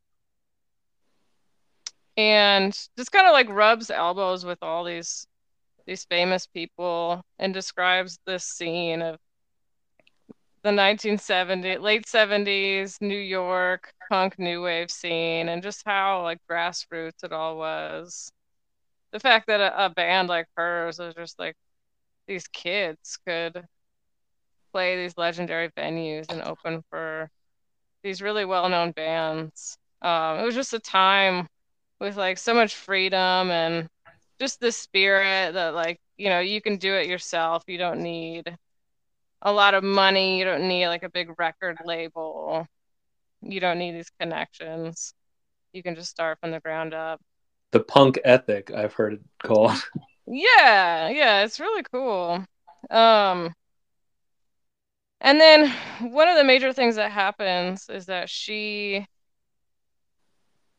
Speaker 1: and just kind of like rubs elbows with all these these famous people and describes this scene of the 1970s, late 70s New York punk new wave scene and just how like grassroots it all was. The fact that a, a band like hers was just like these kids could play these legendary venues and open for these really well-known bands. Um, it was just a time with like so much freedom and just the spirit that like you know you can do it yourself you don't need a lot of money. You don't need like a big record label. You don't need these connections. You can just start from the ground up.
Speaker 2: The punk ethic, I've heard it called. (laughs)
Speaker 1: yeah yeah it's really cool. Um and then one of the major things that happens is that she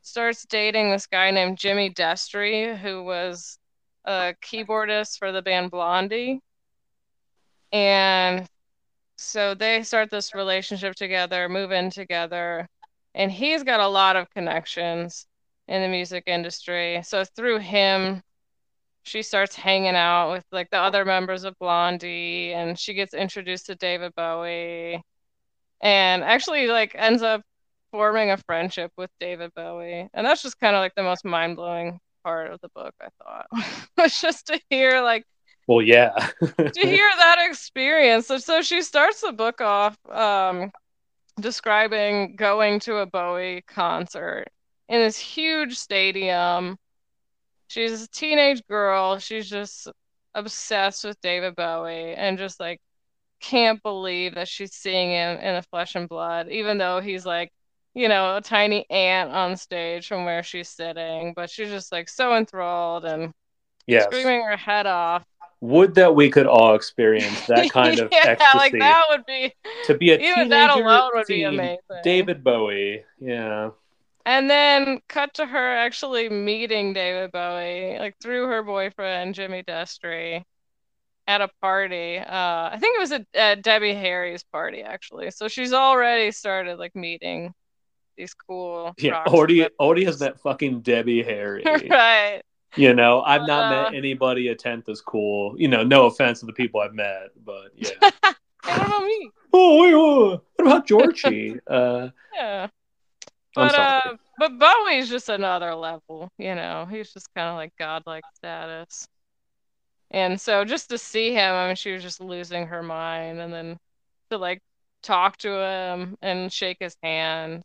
Speaker 1: starts dating this guy named Jimmy Destri, who was a keyboardist for the band Blondie. And so they start this relationship together, move in together, and he's got a lot of connections in the music industry. So through him, she starts hanging out with like the other members of Blondie, and she gets introduced to David Bowie, and actually like ends up forming a friendship with David Bowie. And that's just kind of like the most mind blowing part of the book, I thought. (laughs) was just to hear like
Speaker 2: Well, yeah. (laughs)
Speaker 1: to hear that experience. So, so she starts the book off um, describing going to a Bowie concert in this huge stadium she's a teenage girl. She's just obsessed with David Bowie and just like can't believe that she's seeing him in the flesh and blood, even though he's like, you know, a tiny ant on stage from where she's sitting. But she's just like so enthralled and
Speaker 2: Yes.
Speaker 1: screaming her head off.
Speaker 2: Would that we could all experience that (laughs) kind of
Speaker 1: yeah,
Speaker 2: ecstasy
Speaker 1: like that would be
Speaker 2: to be a
Speaker 1: even that
Speaker 2: teenager
Speaker 1: alone would be amazing.
Speaker 2: David Bowie. Yeah.
Speaker 1: And then cut to her actually meeting David Bowie, like through her boyfriend Jimmy Destri, at a party. Uh, I think it was at, at Debbie Harry's party actually. So she's already started like meeting these cool.
Speaker 2: Yeah. Odie. Odie has that fucking Debbie Harry. (laughs)
Speaker 1: right.
Speaker 2: You know, I've not
Speaker 1: Uh,
Speaker 2: met anybody a tenth as cool. You know, no offense to the people I've met, but yeah.
Speaker 1: I don't know me.
Speaker 2: oh, wait, oh, what about Georgie? (laughs) uh,
Speaker 1: Yeah. But uh, but Bowie's just another level, you know. He's just kind of like godlike status. And so just to see him, I mean, she was just losing her mind, and then to like talk to him and shake his hand.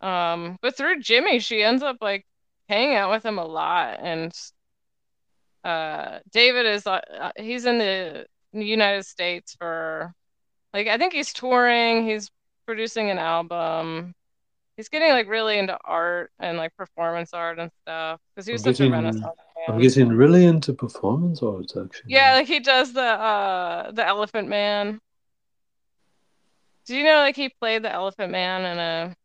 Speaker 1: Um, but through Jimmy, she ends up like hanging out with him a lot, and uh, David is uh, uh, he's in the United States for like I think he's touring, he's producing an album. He's getting like really into art and like performance art and stuff because he was
Speaker 2: I'm
Speaker 1: such a
Speaker 2: getting-
Speaker 1: renaissance
Speaker 2: I'm getting really into performance arts, actually.
Speaker 1: Yeah, like he does the uh the Elephant Man. Do you know like he played the Elephant Man in a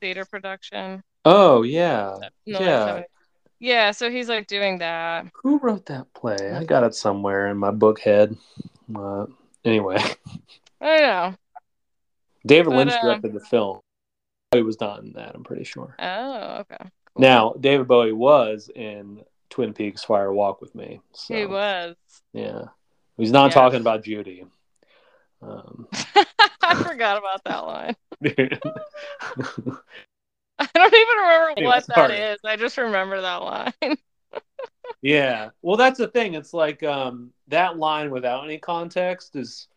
Speaker 1: theater production?
Speaker 2: Oh, yeah.
Speaker 1: in the late
Speaker 2: Yeah.
Speaker 1: Yeah, so he's like doing that.
Speaker 2: Who wrote that play? I got it somewhere in my book head. Uh, anyway,
Speaker 1: I don't know.
Speaker 2: David
Speaker 1: But,
Speaker 2: Lynch
Speaker 1: uh,
Speaker 2: directed the film. He was not in that, I'm pretty sure.
Speaker 1: Oh, okay. Cool.
Speaker 2: Now, David Bowie was in Twin Peaks Fire Walk with Me. So,
Speaker 1: he was.
Speaker 2: Yeah. He's not
Speaker 1: Yes.
Speaker 2: talking about Judy. Um, (laughs)
Speaker 1: I forgot about that line. (laughs) (laughs) I don't even remember
Speaker 2: Anyway,
Speaker 1: what that
Speaker 2: sorry.
Speaker 1: is. I just remember that line. (laughs)
Speaker 2: yeah. Well, that's the thing. It's like um, that line without any context is,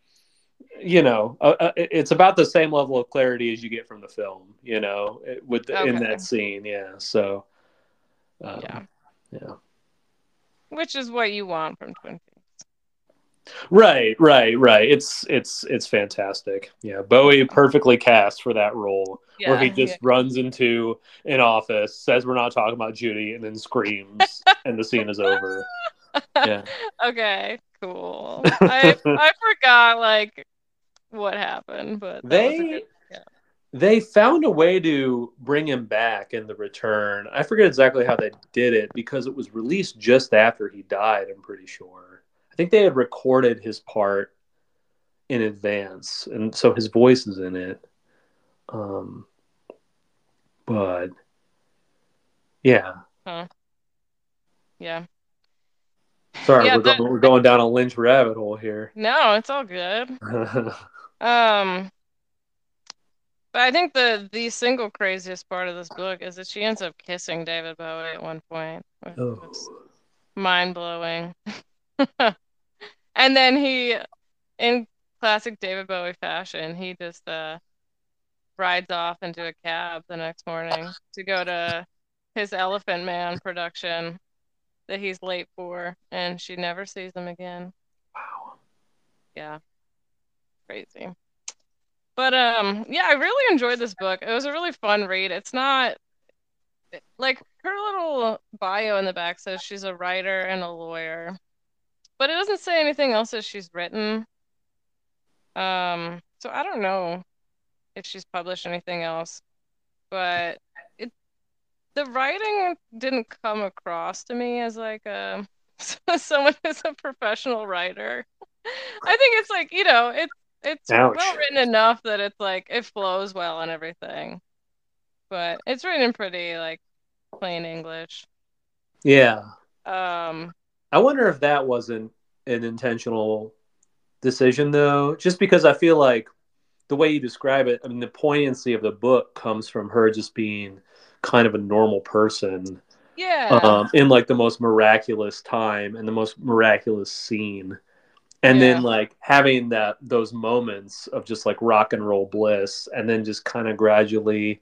Speaker 2: you know, uh, uh, it's about the same level of clarity as you get from the film, you know, it- with the, in that scene. Yeah. So, um,
Speaker 1: Yeah.
Speaker 2: Yeah.
Speaker 1: Which is what you want from Twin Peaks.
Speaker 2: Right, right, right. It's it's it's fantastic. Yeah, Bowie perfectly cast for that role,
Speaker 1: Yeah.
Speaker 2: where he just runs into an office, says we're not talking about Judy, and then screams, and the scene is over. (laughs) Yeah.
Speaker 1: Okay, cool. (laughs) I I forgot like what happened, but that was a
Speaker 2: They
Speaker 1: good- yeah.
Speaker 2: they found a way to bring him back in the return. I forget exactly how they did it because it was released just after he died. I'm pretty sure. I think they had recorded his part in advance, and so his voice is in it. Um, but yeah,
Speaker 1: yeah.
Speaker 2: sorry,
Speaker 1: Yeah,
Speaker 2: we're going we're going down a Lynch rabbit hole here.
Speaker 1: No, it's all good. (laughs) Um, but I think the the single craziest part of this book is that she ends up kissing David Bowie at one point. which
Speaker 2: oh.
Speaker 1: mind blowing. (laughs) and then he, in classic David Bowie fashion, he just uh rides off into a cab the next morning to go to his Elephant Man production that he's late for, and she never sees him again.
Speaker 2: Wow.
Speaker 1: Yeah. Crazy. But um yeah, I really enjoyed this book. It was a really fun read. It's not like her little bio in the back says she's a writer and a lawyer. But it doesn't say anything else that she's written. Um so I don't know if she's published anything else. But it the writing didn't come across to me as like a (laughs) someone who's a professional writer. I think it's like, you know, it's it's
Speaker 2: Ouch.
Speaker 1: well written enough that it's like it flows well and everything. But it's written in pretty like plain English.
Speaker 2: Yeah.
Speaker 1: Um
Speaker 2: I wonder if that wasn't an intentional decision, though, just because I feel like the way you describe it, I mean, the poignancy of the book comes from her just being kind of a normal person
Speaker 1: yeah.
Speaker 2: um, in like the most miraculous time and the most miraculous scene. And then like having that those moments of just like rock and roll bliss and then just kind of gradually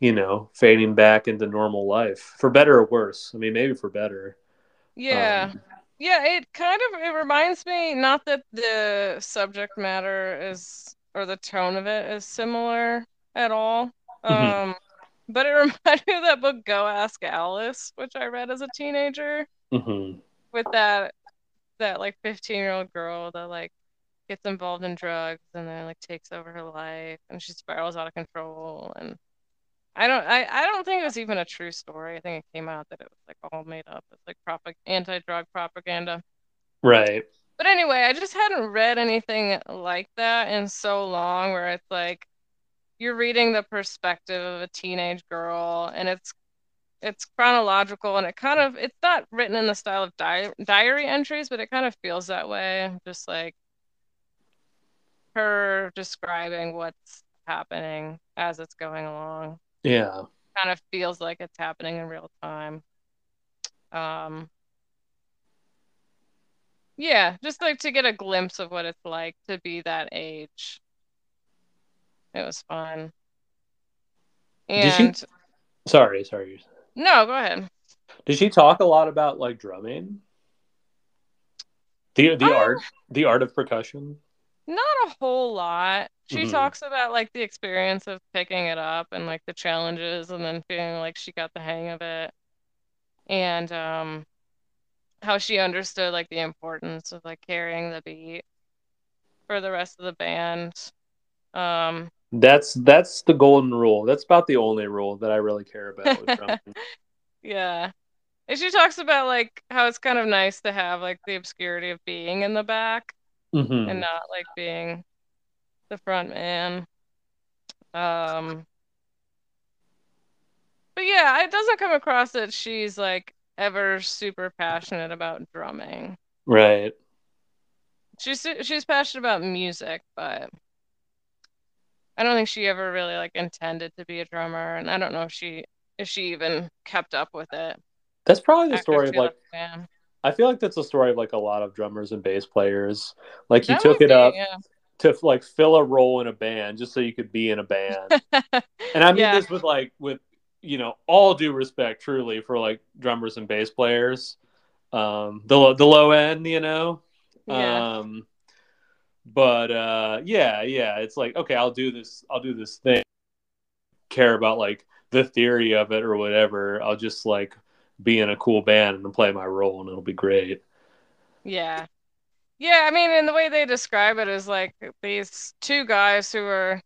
Speaker 2: you know, fading back into normal life for better or worse. I mean, maybe for better.
Speaker 1: Yeah.
Speaker 2: Um,
Speaker 1: Yeah, it kind of it reminds me not that the subject matter is or the tone of it is similar at all.
Speaker 2: Mhm.
Speaker 1: Um but it (laughs) reminded me of that book Go Ask Alice, which I read as a teenager
Speaker 2: mhm.
Speaker 1: with that that like 15-year-old girl that like gets involved in drugs and then like takes over her life and she spirals out of control and I don't I, I don't think it was even a true story. I think it came out that it was like all made up. It's like propag- anti-drug propaganda.
Speaker 2: Right.
Speaker 1: But anyway, I just hadn't read anything like that in so long where it's like you're reading the perspective of a teenage girl and it's it's chronological and it kind of it's not written in the style of di- diary entries, but it kind of feels that way. Just like her describing what's happening as it's going along.
Speaker 2: Yeah.
Speaker 1: Kind of feels like it's happening in real time. Um yeah, just like to get a glimpse of what it's like to be that age. It was fun.
Speaker 2: Did she-
Speaker 1: And
Speaker 2: Sorry, sorry.
Speaker 1: no, go ahead.
Speaker 2: Did she talk a lot about like drumming? The the
Speaker 1: Um,
Speaker 2: art the art of percussion?
Speaker 1: Not a whole lot. She
Speaker 2: Mhm.
Speaker 1: talks about like the experience of picking it up and like the challenges and then feeling like she got the hang of it. And um how she understood like the importance of like carrying the beat for the rest of the band. Um
Speaker 2: That's that's the golden rule. That's about the only rule that I really care about. (laughs)
Speaker 1: Yeah. And she talks about like how it's kind of nice to have like the obscurity of being in the back
Speaker 2: Mhm.
Speaker 1: and not like being the front man. Um But yeah, it doesn't come across that she's like ever super passionate about drumming.
Speaker 2: Right.
Speaker 1: She's she's passionate about music, but I don't think she ever really like intended to be a drummer, and I don't know if she if she even kept up with it.
Speaker 2: That's probably the story of like. I feel like that's a story of like a lot of drummers and bass players. Like you
Speaker 1: That
Speaker 2: took it
Speaker 1: be,
Speaker 2: up
Speaker 1: yeah.
Speaker 2: to like fill a role in a band just so you could be in a band. (laughs) And I mean
Speaker 1: Yeah.
Speaker 2: this with like with you know all due respect truly for like drummers and bass players. Um the the low end, you know.
Speaker 1: Yeah.
Speaker 2: Um but uh yeah, yeah, it's like okay, I'll do this I'll do this thing. Care about like the theory of it or whatever. I'll just like be in a cool band and play my role and it'll be great.
Speaker 1: Yeah. Yeah, I mean, and the way they describe it is like these two guys who are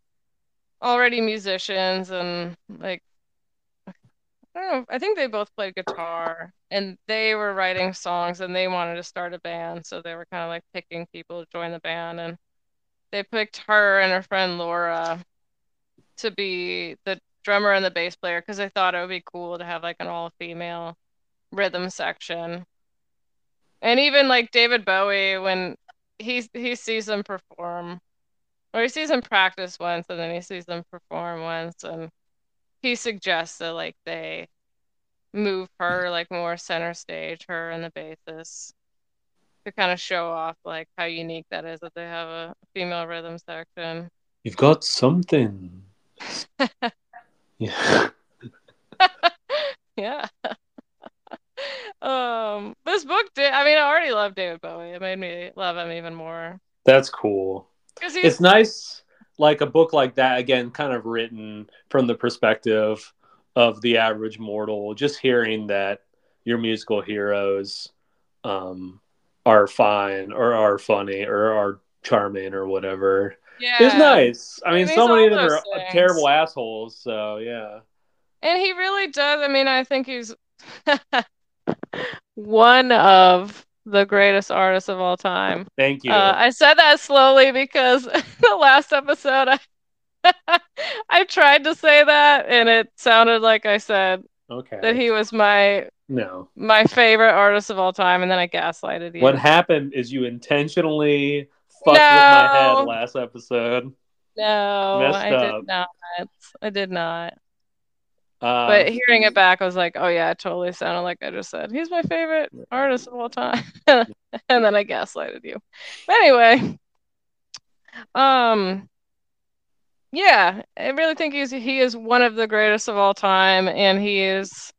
Speaker 1: already musicians and like I don't know, I think they both played guitar and they were writing songs and they wanted to start a band, so they were kind of like picking people to join the band and they picked her and her friend Laura to be the drummer and the bass player because they thought it would be cool to have like an all-female rhythm section. And even like David Bowie, when he he sees them perform, or he sees them practice once, and then he sees them perform once, and he suggests that like they move her like more center stage, her and the bassist, to kind of show off like how unique that is that they have a female rhythm section.
Speaker 2: You've got something. (laughs) yeah. (laughs)
Speaker 1: Yeah. Um, this book did. I mean, I already love David Bowie. It made me love him even more
Speaker 2: That's cool. It's nice, like a book like that, again, kind of written from the perspective of the average mortal, just hearing that your musical heroes um, are fine or are funny or are charming or whatever.
Speaker 1: yeah.
Speaker 2: It's nice. I mean, so many of them are
Speaker 1: things.
Speaker 2: terrible assholes, so yeah.
Speaker 1: And he really does. I mean, I think he's (laughs) one of the greatest artists of all time.
Speaker 2: Thank you.
Speaker 1: Uh, I said that slowly because (laughs) the last episode I (laughs) I tried to say that and it sounded like I said
Speaker 2: okay.
Speaker 1: that he was my
Speaker 2: no.
Speaker 1: my favorite artist of all time and then I gaslighted you.
Speaker 2: What happened is you intentionally fucked with my head last episode.
Speaker 1: no,
Speaker 2: messed
Speaker 1: I
Speaker 2: up.
Speaker 1: did not. I did not.
Speaker 2: Um,
Speaker 1: But hearing it back, I was like, oh yeah, it totally sounded like I just said. He's my favorite artist of all time. (laughs) and then I gaslighted you. But anyway, um, Yeah, I really think he's he is one of the greatest of all time, and he is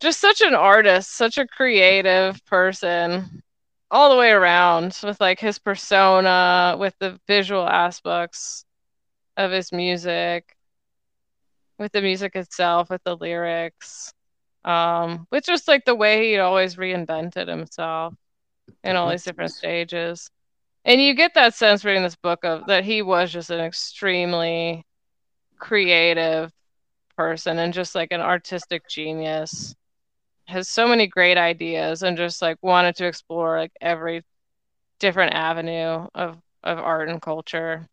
Speaker 1: just such an artist, such a creative person all the way around with like his persona, with the visual aspects of his music, with the music itself, with the lyrics, um, with just like the way he always reinvented himself in all these different stages. And you get that sense reading this book of that he was just an extremely creative person and just like an artistic genius. Has so many great ideas and just like wanted to explore like every different avenue of of art and culture.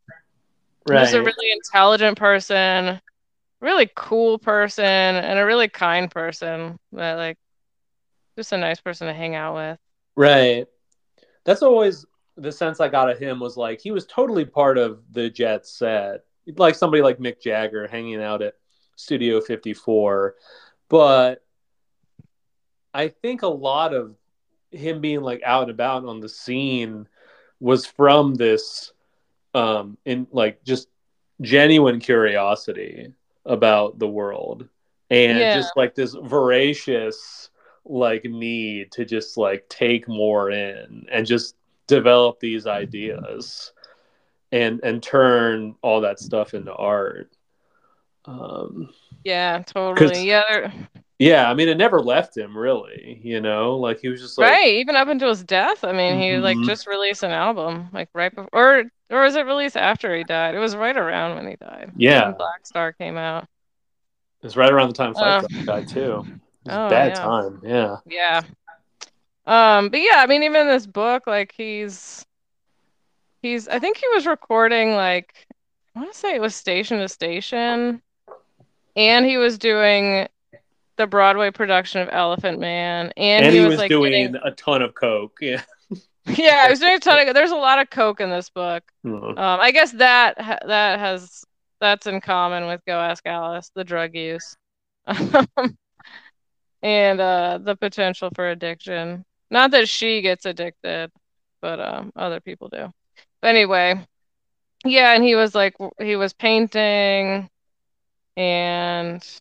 Speaker 1: Right. He's a really intelligent person, really cool person, and a really kind person that like just a nice person to hang out with.
Speaker 2: Right. That's always the sense I got of him was like he was totally part of the Jet set, like somebody like Mick Jagger hanging out at Studio 54. But I think a lot of him being like out and about on the scene was from this um in like just genuine curiosity about the world and yeah. just like this voracious like need to just like take more in and just develop these ideas and and turn all that stuff into art
Speaker 1: um yeah totally yeah
Speaker 2: yeah i mean it never left him really you know? Like he was just like
Speaker 1: right even up until his death i mean he mm-hmm. like just released an album like right before or or was it released after he died? It was right around when he died.
Speaker 2: Yeah.
Speaker 1: Black star came out.
Speaker 2: It was right around the time Fight uh, died too. It was oh, bad
Speaker 1: yeah.
Speaker 2: time yeah.
Speaker 1: Yeah. Um, but yeah, I mean, even this book, like he's he's I think he was recording like I want to say it was station to station, and he was doing the Broadway production of Elephant Man, and,
Speaker 2: and he, was, was like, doing getting... a ton of coke. Yeah. (laughs)
Speaker 1: yeah, I was doing a ton of. There's a lot of coke in this book. Mm-hmm. Um, I guess that that has that's in common with Go Ask Alice, the drug use, (laughs) and uh, the potential for addiction. Not that she gets addicted, but um, other people do. But anyway, yeah, and he was like, he was painting, and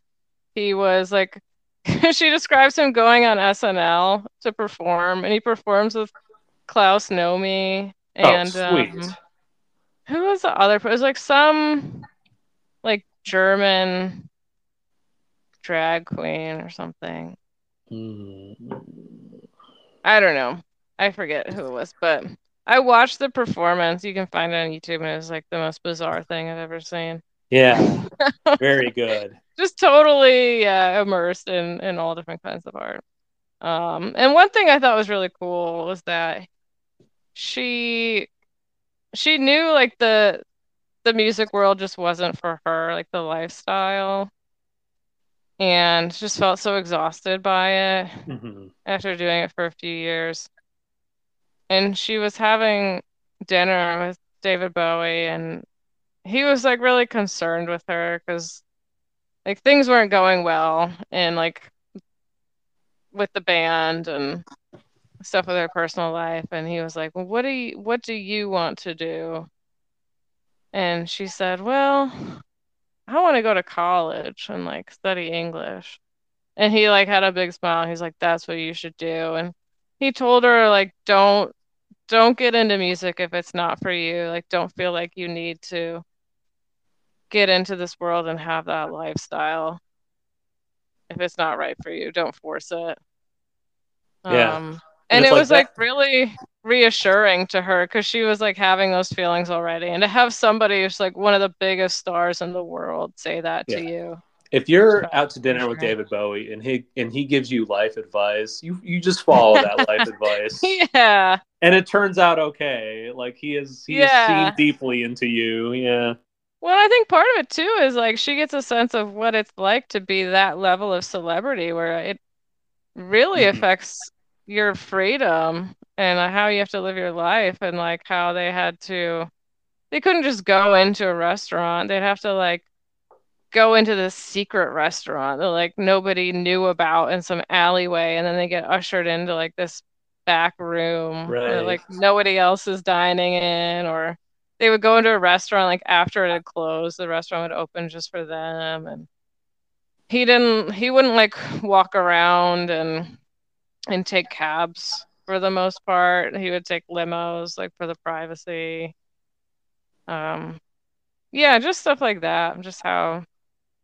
Speaker 1: he was like, (laughs) she describes him going on SNL to perform, and he performs with Klaus Nomi oh, and oh, sweet. Um, who was the other? It was like some like German drag queen or something. Mm. I don't know. I forget who it was, but I watched the performance. You can find it on YouTube, and it was like the most bizarre thing I've ever seen.
Speaker 2: Yeah, (laughs) very good.
Speaker 1: Just totally immersed in in all different kinds of art. Um, and one thing I thought was really cool was that she she knew like the the music world just wasn't for her, like the lifestyle and just felt so exhausted by it mm-hmm. after doing it for a few years. And she was having dinner with David Bowie, and he was like really concerned with her because like things weren't going well, and like with the band and stuff with her personal life. And he was like, "Well, what do you what do you want to do?" And she said, "Well." I want to go to college and like study English. And he like had a big smile. He's like, that's what you should do. And he told her like, don't don't get into music if it's not for you. Like, don't feel like you need to get into this world and have that lifestyle. If it's not right for you, don't force it.
Speaker 2: Yeah. Um,
Speaker 1: and, and it like was that- like really reassuring to her because she was like having those feelings already and to have somebody who's like one of the biggest stars in the world say that yeah. to you
Speaker 2: if you're out to dinner with David Bowie and he and he gives you life advice, you you just follow that life (laughs) advice.
Speaker 1: Yeah.
Speaker 2: And it turns out okay. Like he is he yeah. has seen deeply into you. Yeah.
Speaker 1: Well, I think part of it too is like she gets a sense of what it's like to be that level of celebrity where it really mm-hmm. affects your freedom and how you have to live your life and like how they had to they couldn't just go into a restaurant they'd have to like go into this secret restaurant that like nobody knew about in some alleyway and then they get ushered into like this back room right. where like nobody else is dining in or they would go into a restaurant like after it had closed, the restaurant would open just for them and he didn't he wouldn't like walk around and and take cabs for the most part. He would take limos like for the privacy. Um yeah, just stuff like that. Just how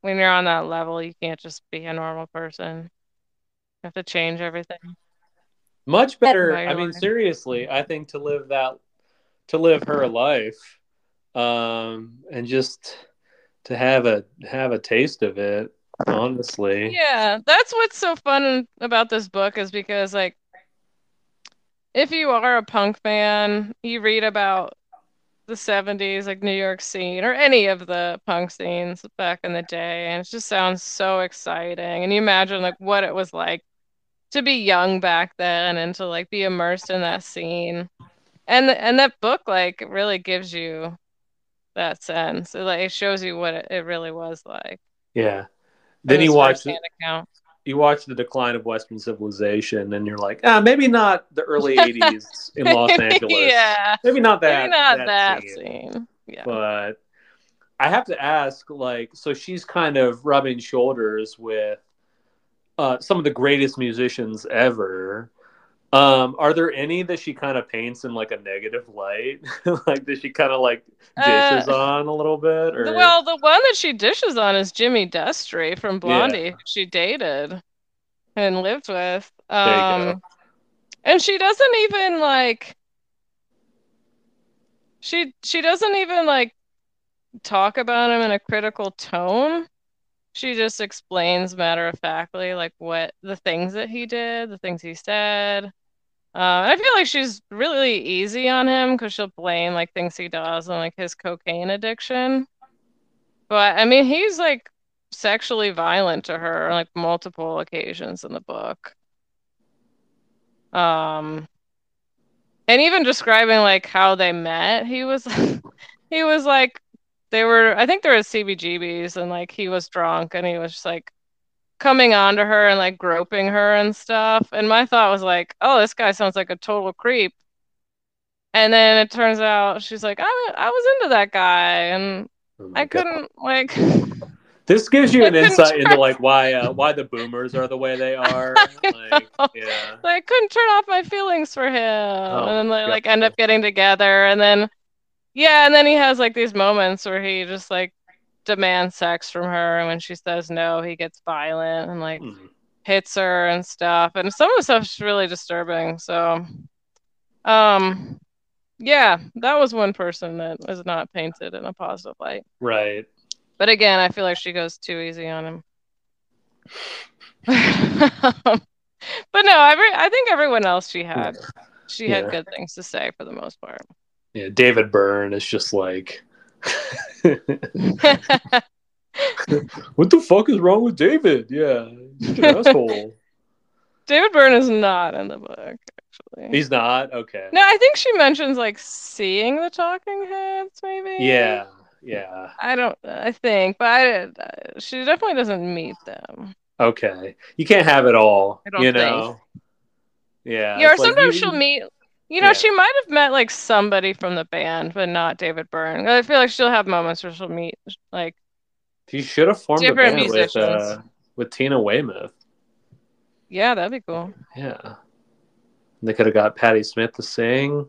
Speaker 1: when you're on that level, you can't just be a normal person. You have to change everything.
Speaker 2: Much better. I mean,
Speaker 1: on.
Speaker 2: seriously, I think to live that, to live her life, um, and just to have a have a taste of it. Honestly,
Speaker 1: Yeah, that's what's so fun about this book is because like if you are a punk fan, you read about the 70s like New York scene or any of the punk scenes back in the day and it just sounds so exciting and you imagine like what it was like to be young back then and to like be immersed in that scene. And and that book like really gives you that sense. It like it shows you what it, it really was like.
Speaker 2: yeah. Then you watch
Speaker 1: firsthand account.
Speaker 2: you watch the decline of Western civilization, and you're like, ah, maybe not the early '80s in (laughs) Los Angeles.
Speaker 1: yeah.
Speaker 2: Maybe not that.
Speaker 1: Maybe not that,
Speaker 2: scene.
Speaker 1: scene. Yeah.
Speaker 2: but I have to ask, like, so she's kind of rubbing shoulders with uh, some of the greatest musicians ever. Um, are there any that she kind of paints in like a negative light? (laughs) like, does she kind of like dishes
Speaker 1: Uh,
Speaker 2: on a little bit? Or
Speaker 1: well, the one that she dishes on is Jimmy Destri from Blondie,
Speaker 2: Yeah.
Speaker 1: who she dated and lived with.
Speaker 2: There you go.
Speaker 1: Um, and she doesn't even like she she doesn't even like talk about him in a critical tone. She just explains matter of factly like what the things that he did, the things he said. Uh, I feel like she's really easy on him because she'll blame like things he does on like his cocaine addiction. But I mean, he's like sexually violent to her on like multiple occasions in the book. Um, and even describing like how they met, he was (laughs) he was like they were I think they were CBGBs and like he was drunk and he was just like coming on to her and like groping her and stuff. And my thought was like, oh, this guy sounds like a total creep. And then it turns out she's like, I I was into that guy and
Speaker 2: Oh
Speaker 1: I
Speaker 2: God.
Speaker 1: couldn't like (laughs)
Speaker 2: This gives you an insight into like why uh, why the boomers are the way they (laughs) are. Like, yeah, (laughs)
Speaker 1: I couldn't turn off my feelings for him.
Speaker 2: Oh
Speaker 1: and then they like end up getting together and then yeah, and then he has like these moments where he just like demands sex from her and when she says no, he gets violent and like
Speaker 2: Hmm.
Speaker 1: hits her and stuff. And some of the stuff's really disturbing. So um yeah, that was one person that was not painted in a positive light.
Speaker 2: right.
Speaker 1: But again, I feel like she goes too easy on him. (laughs) but no, every I think everyone else she had, she had
Speaker 2: Yeah.
Speaker 1: good things to say for the most part.
Speaker 2: Yeah, David Byrne is just like, (laughs) what the fuck is wrong with David? Yeah, he's an asshole. (laughs)
Speaker 1: David Byrne is not in the book, actually.
Speaker 2: He's not okay.
Speaker 1: No, I think she mentions like seeing the talking heads, maybe.
Speaker 2: Yeah, yeah.
Speaker 1: I don't. I think, but I, she definitely doesn't meet them.
Speaker 2: Okay, you can't have it all.
Speaker 1: I don't
Speaker 2: you
Speaker 1: think.
Speaker 2: know. Yeah.
Speaker 1: Yeah, or
Speaker 2: like
Speaker 1: sometimes
Speaker 2: you-
Speaker 1: she'll meet. You know,
Speaker 2: Yeah.
Speaker 1: she might have met like somebody from the band, but not David Byrne. I feel like she'll have moments where she'll meet like
Speaker 2: You should have formed a band with uh, with Tina Weymouth.
Speaker 1: Yeah, that'd be cool.
Speaker 2: Yeah. They could have got Patti Smith to sing.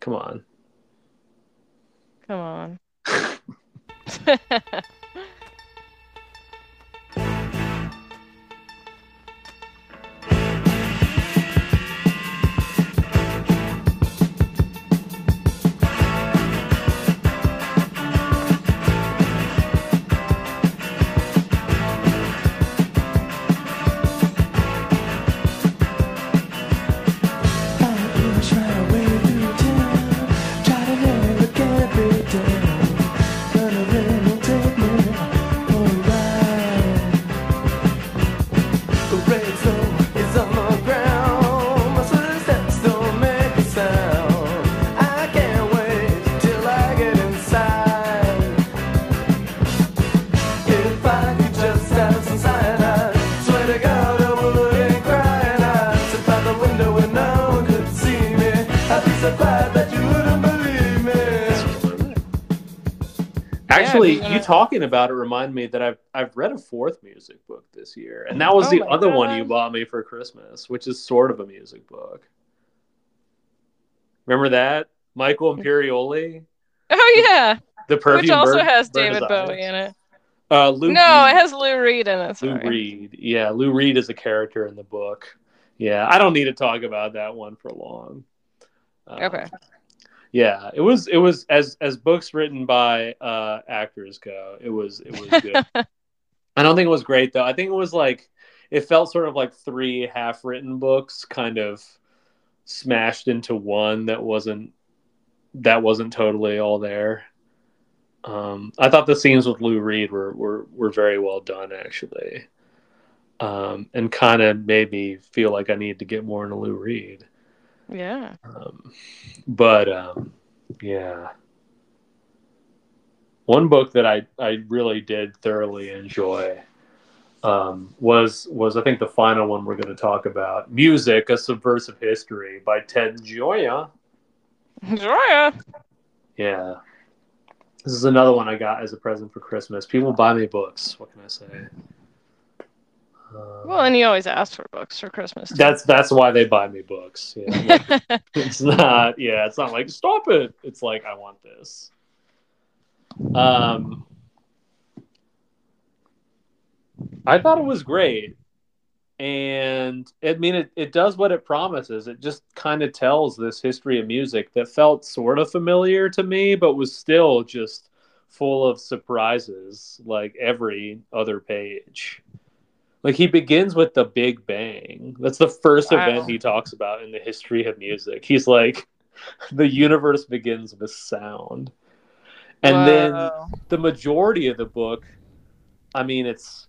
Speaker 2: Come on.
Speaker 1: Come on. (laughs) (laughs)
Speaker 2: talking about it remind me that I've I've read a fourth music book this year, and that was
Speaker 1: Oh
Speaker 2: the
Speaker 1: my
Speaker 2: other one you bought me for Christmas, which is sort of a music book. Remember that Michael Imperioli, (laughs)
Speaker 1: Oh yeah,
Speaker 2: the perfume
Speaker 1: which also
Speaker 2: Bird-
Speaker 1: has
Speaker 2: Bird
Speaker 1: David
Speaker 2: Eyes.
Speaker 1: Bowie in it.
Speaker 2: Uh, Lou
Speaker 1: no,
Speaker 2: Reed.
Speaker 1: it has Lou Reed in it.
Speaker 2: Lou Reed. Yeah, Lou Reed is a character in the book. Yeah, I don't need to talk about that one for long. Uh,
Speaker 1: Okay.
Speaker 2: Yeah, it was it was as as books written by uh actors go, it was it was good. (laughs) I don't think it was great though. I think it was like it felt sort of like three half written books kind of smashed into one that wasn't that wasn't totally all there. Um, I thought the scenes with Lou Reed were were, were very well done actually. Um, and kind of made me feel like I need to get more into Lou Reed.
Speaker 1: Yeah.
Speaker 2: Um, but um, yeah, one book that I, I really did thoroughly enjoy um, was was I think the final one we're going to talk about, "Music: A Subversive History" by Ted Gioia.
Speaker 1: Joya.
Speaker 2: Yeah, this is another one I got as a present for Christmas. People buy me books. What can I say? Um,
Speaker 1: Well, and you always ask for books for Christmas. too.
Speaker 2: that's that's why they buy me books. Yeah. Like, (laughs) (laughs) it's not yeah it's not like stop it it's like i want this um i thought it was great and i mean it, it does what it promises it just kind of tells this history of music that felt sort of familiar to me but was still just full of surprises like every other page like he begins with the Big Bang. That's the first
Speaker 1: Wow.
Speaker 2: event he talks about in the history of music. He's like, (laughs) the universe begins with sound. And then the majority of the book, I mean, it's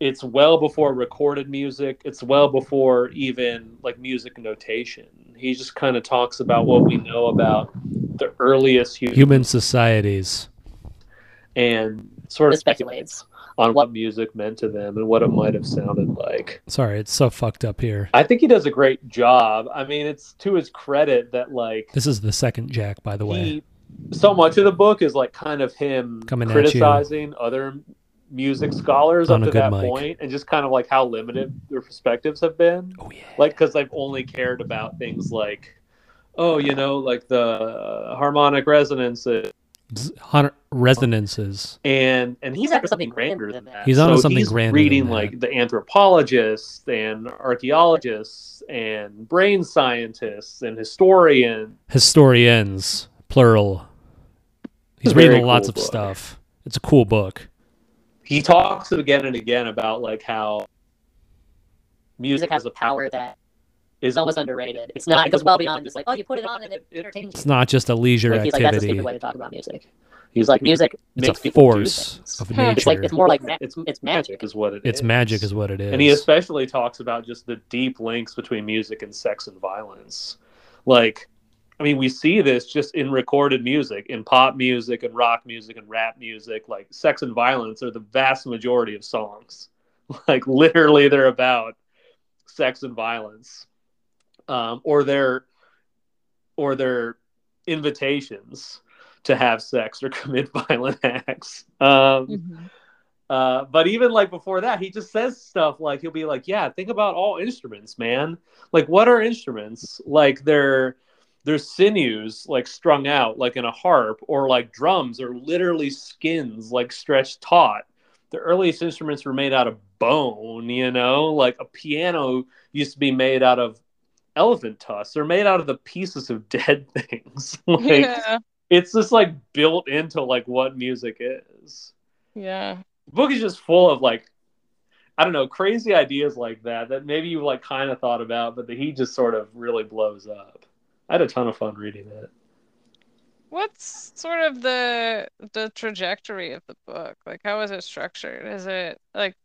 Speaker 2: it's well before recorded music. It's well before even like music notation. He just kind of talks about what we know about the earliest human,
Speaker 3: Human societies.
Speaker 2: and sort of
Speaker 5: speculates.
Speaker 2: Speculates on what music meant to them and what it might have sounded like.
Speaker 3: Sorry, it's so fucked up here.
Speaker 2: I think he does a great job. I mean, it's to his credit that like
Speaker 3: This is the second Jack, by the way.
Speaker 2: he, so much of the book is like kind of him
Speaker 3: Coming at
Speaker 2: criticizing other music scholars
Speaker 3: On
Speaker 2: up to that
Speaker 3: mic.
Speaker 2: point, and just kind of like how limited their perspectives have been.
Speaker 3: Oh yeah.
Speaker 2: Like because they've only cared about things like, oh, you know, like the uh, harmonic resonances.
Speaker 3: Z- resonances.
Speaker 2: and and he's,
Speaker 5: He's
Speaker 2: after
Speaker 5: after
Speaker 2: something
Speaker 5: something
Speaker 2: grander
Speaker 5: grander
Speaker 2: than
Speaker 5: than
Speaker 2: that.
Speaker 5: that.
Speaker 3: He's onto
Speaker 2: so
Speaker 3: something
Speaker 2: he's
Speaker 3: grander
Speaker 2: reading
Speaker 3: than that.
Speaker 2: like the anthropologists and archaeologists and brain scientists and historians.
Speaker 3: Historians, plural. He's
Speaker 2: It's a very
Speaker 3: reading lots
Speaker 2: cool
Speaker 3: of
Speaker 2: book.
Speaker 3: stuff. It's a cool book.
Speaker 2: He talks again and again about like how music
Speaker 5: Music has a power that
Speaker 2: is
Speaker 5: is almost underrated. It's not. It goes well beyond just like, oh, you put it on and it entertains
Speaker 3: It's not just a leisure
Speaker 5: Like, he's like, that's a
Speaker 3: activity.
Speaker 5: stupid way to talk about music.
Speaker 2: he's
Speaker 5: He's like, music.
Speaker 3: it's
Speaker 2: makes
Speaker 3: a
Speaker 2: people
Speaker 3: force
Speaker 2: things.
Speaker 3: of nature.
Speaker 5: It's like it's more like ma-
Speaker 2: It's
Speaker 5: it's magic.
Speaker 2: is what it
Speaker 3: It's
Speaker 2: is.
Speaker 3: magic, is what it is.
Speaker 2: And he especially talks about just the deep links between music and sex and violence. Like, I mean, we see this just in recorded music, in pop music and rock music and rap music. Like, sex and violence are the vast majority of songs. (laughs) Like, literally, they're about sex and violence, um, or their or their invitations to have sex or (laughs) commit violent acts. Um,
Speaker 1: Mhm.
Speaker 2: uh, but even like before that, he just says stuff like he'll be like, "Yeah, think about all instruments, man. Like, what are instruments? Like, they're they're sinews like strung out, like in a harp, or like drums are literally skins like stretched taut. The earliest instruments were made out of bone, you know, like a piano used to be made out of elephant tusks. They're made out of the pieces of dead (laughs) things. (laughs) like,
Speaker 1: yeah.
Speaker 2: it's just like built into like what music is
Speaker 1: Yeah.
Speaker 2: the book is just full of like I don't know crazy ideas like that that maybe you like kind of thought about, but that he just sort of really blows up. I had a ton of fun reading it.
Speaker 1: What's sort of the the trajectory of the book? Like how is it structured? Is it like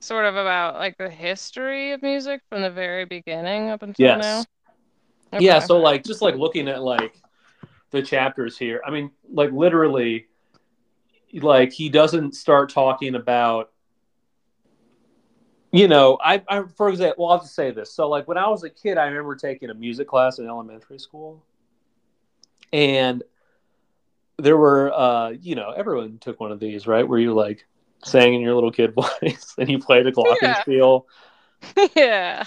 Speaker 1: sort of about like the history of music from the very beginning up until
Speaker 2: Yes.
Speaker 1: now?
Speaker 2: Yeah,
Speaker 1: Okay.
Speaker 2: so like just like looking at like the chapters here. I mean, like literally, like he doesn't start talking about. You know, I, I for example, well, I'll just say this. So, like when I was a kid, I remember taking a music class in elementary school, and there were uh you know everyone took one of these right where you like sang in your little kid (laughs) voice and you played a glockenspiel (laughs)
Speaker 1: yeah.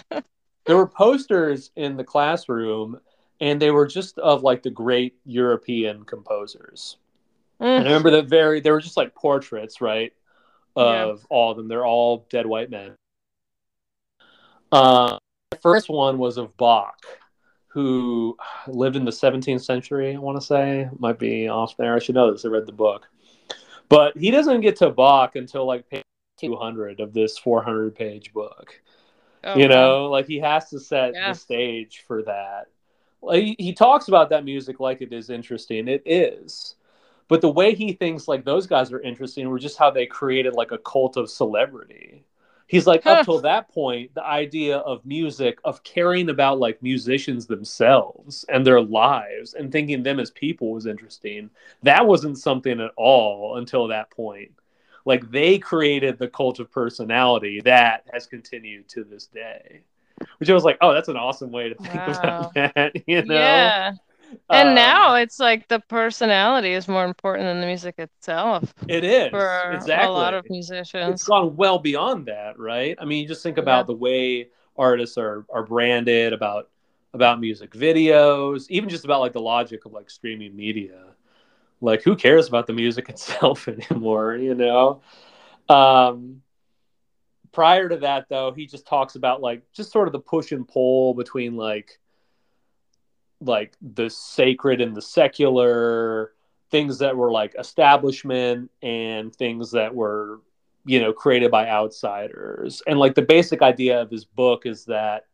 Speaker 2: there were posters in the classroom and they were just of like the great european composers. And i
Speaker 1: Mm.
Speaker 2: remember that very they were just like portraits right
Speaker 1: Yeah.
Speaker 2: of all of them. They're all dead white men. Uh, the first one was of bach who lived in the 17th century i want to say. Might be off there. I should know this. I read the book but he doesn't get to bach until like page 200 of this 400 page book.
Speaker 1: Oh,
Speaker 2: you know like he has to set
Speaker 1: Yeah.
Speaker 2: the stage for that. Like he talks about that music like it is interesting. It is. But the way he thinks like those guys are interesting were just how they created like a cult of celebrity he's like up till that point the idea of music of caring about like musicians themselves and their lives and thinking them as people was interesting that wasn't something at all until that point like they created the cult of personality that has continued to this day which i was like oh that's an awesome way to think
Speaker 1: Wow.
Speaker 2: about (laughs) that you know
Speaker 1: Yeah. And
Speaker 2: Um,
Speaker 1: now it's like the personality is more important than the music itself
Speaker 2: it is
Speaker 1: for
Speaker 2: exactly
Speaker 1: a lot of musicians.
Speaker 2: It's gone well beyond that right i mean you just think about
Speaker 1: Yeah.
Speaker 2: the way artists are are branded about about music videos even just about like the logic of like streaming media like who cares about the music (laughs) itself anymore you know um prior to that though he just talks about like just sort of the push and pull between like like the sacred and the secular things that were like establishment and things that were you know created by outsiders. And like the basic idea of his book is that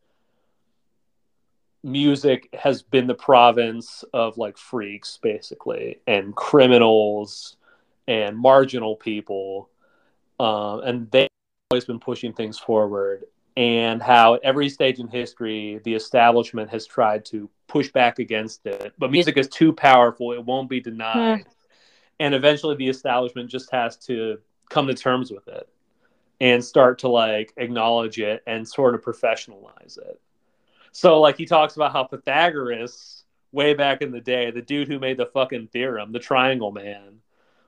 Speaker 2: music has been the province of like freaks basically and criminals and marginal people. Um, and they've always been pushing things forward and how at every stage in history the establishment has tried to push back against it. But music is too powerful. It won't be denied. Hmm. And eventually the establishment just has to come to terms with it and start to like acknowledge it and sort of professionalize it. So like he talks about how pythagoras way back in the day the dude who made the fucking theorem the triangle man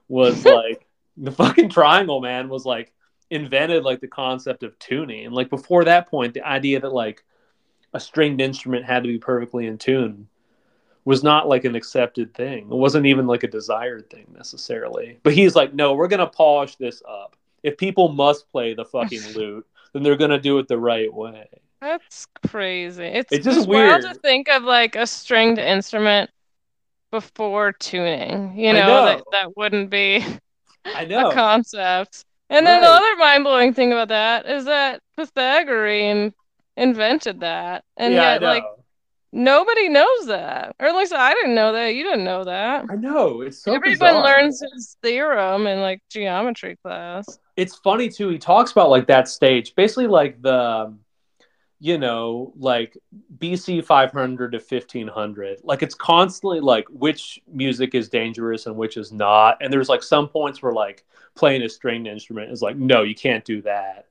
Speaker 2: was (laughs) like the fucking triangle man was like invented like the concept of tuning and like before that point the idea that like a stringed instrument had to be perfectly in tune was not like an accepted thing it wasn't even like a desired thing necessarily but he's like no we're gonna polish this up if people must play the fucking (laughs) lute then they're gonna do it the right way
Speaker 1: That's crazy. It's,
Speaker 2: It's just
Speaker 1: wild to think of like a stringed instrument before tuning. You know,
Speaker 2: know.
Speaker 1: that that wouldn't be
Speaker 2: i (laughs) know
Speaker 1: a concept. And then the other mind-blowing thing about that is that Pythagorean invented that, and
Speaker 2: yeah,
Speaker 1: yet like nobody knows that, or at least I didn't know that. You didn't know that.
Speaker 2: I know it's so
Speaker 1: Everyone
Speaker 2: bizarre.
Speaker 1: learns his theorem in like geometry class.
Speaker 2: it's funny too. He talks about like that stage, basically like the, um, you know, like BC 500 to 1500. Like it's constantly like which music is dangerous and which is not. And there's like some points where like playing a stringed instrument is like, no, you can't do that.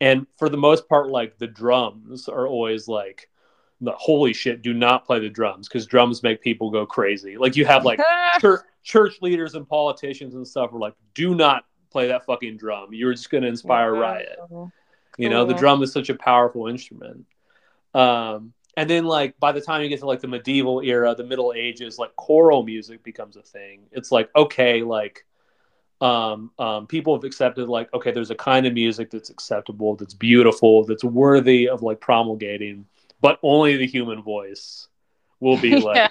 Speaker 2: And for the most part, like the drums are always like, the holy shit, do not play the drums because drums make people go crazy. Like you have like (laughs) church, church leaders and politicians and stuff are like, do not play that fucking drum. You're just going to inspire a riot. You know, the drum is such a powerful instrument. Um, and then, like, by the time you get to like the medieval era, the Middle Ages, like choral music becomes a thing. It's like, okay, like, um, um, people have accepted, like, okay, there's a kind of music that's acceptable, that's beautiful, that's worthy of like promulgating, but only the human voice will be (laughs) like,
Speaker 1: Yeah.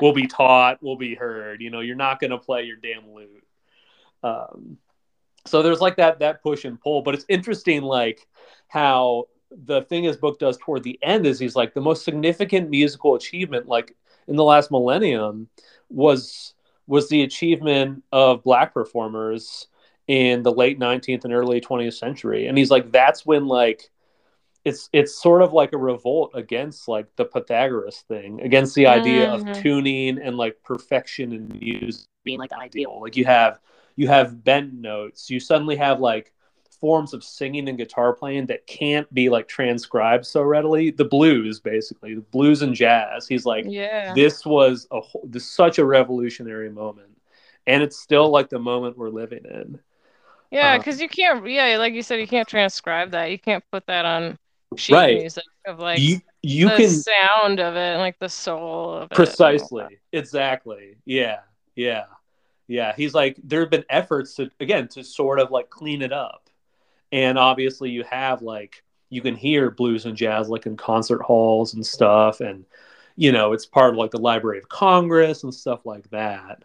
Speaker 2: will be taught, will be heard. You know, you're not going to play your damn lute. Um, so there's like that that push and pull, but it's interesting, like how the thing his book does toward the end is he's like the most significant musical achievement, like in the last millennium, was was the achievement of black performers in the late 19th and early 20th century, and he's like that's when like it's it's sort of like a revolt against like the Pythagoras thing, against the idea
Speaker 1: Mhm.
Speaker 2: of tuning and like perfection in music being like the ideal. Like you have you have bent notes. You suddenly have like forms of singing and guitar playing that can't be like transcribed so readily. The blues, basically, the blues and jazz. He's like,
Speaker 1: Yeah.
Speaker 2: this was a this such a revolutionary moment, and it's still like the moment we're living in.
Speaker 1: Yeah,
Speaker 2: um,
Speaker 1: because you can't. Yeah, like you said, you can't transcribe that. You can't put that on sheet
Speaker 2: Right.
Speaker 1: music of like
Speaker 2: you you
Speaker 1: the
Speaker 2: can
Speaker 1: sound of it, and, like the soul of it.
Speaker 2: precisely exactly yeah yeah yeah he's like there have been efforts to again to sort of like clean it up. And obviously you have like you can hear blues and jazz like in concert halls and stuff. And you know it's part of like the library of congress and stuff like that.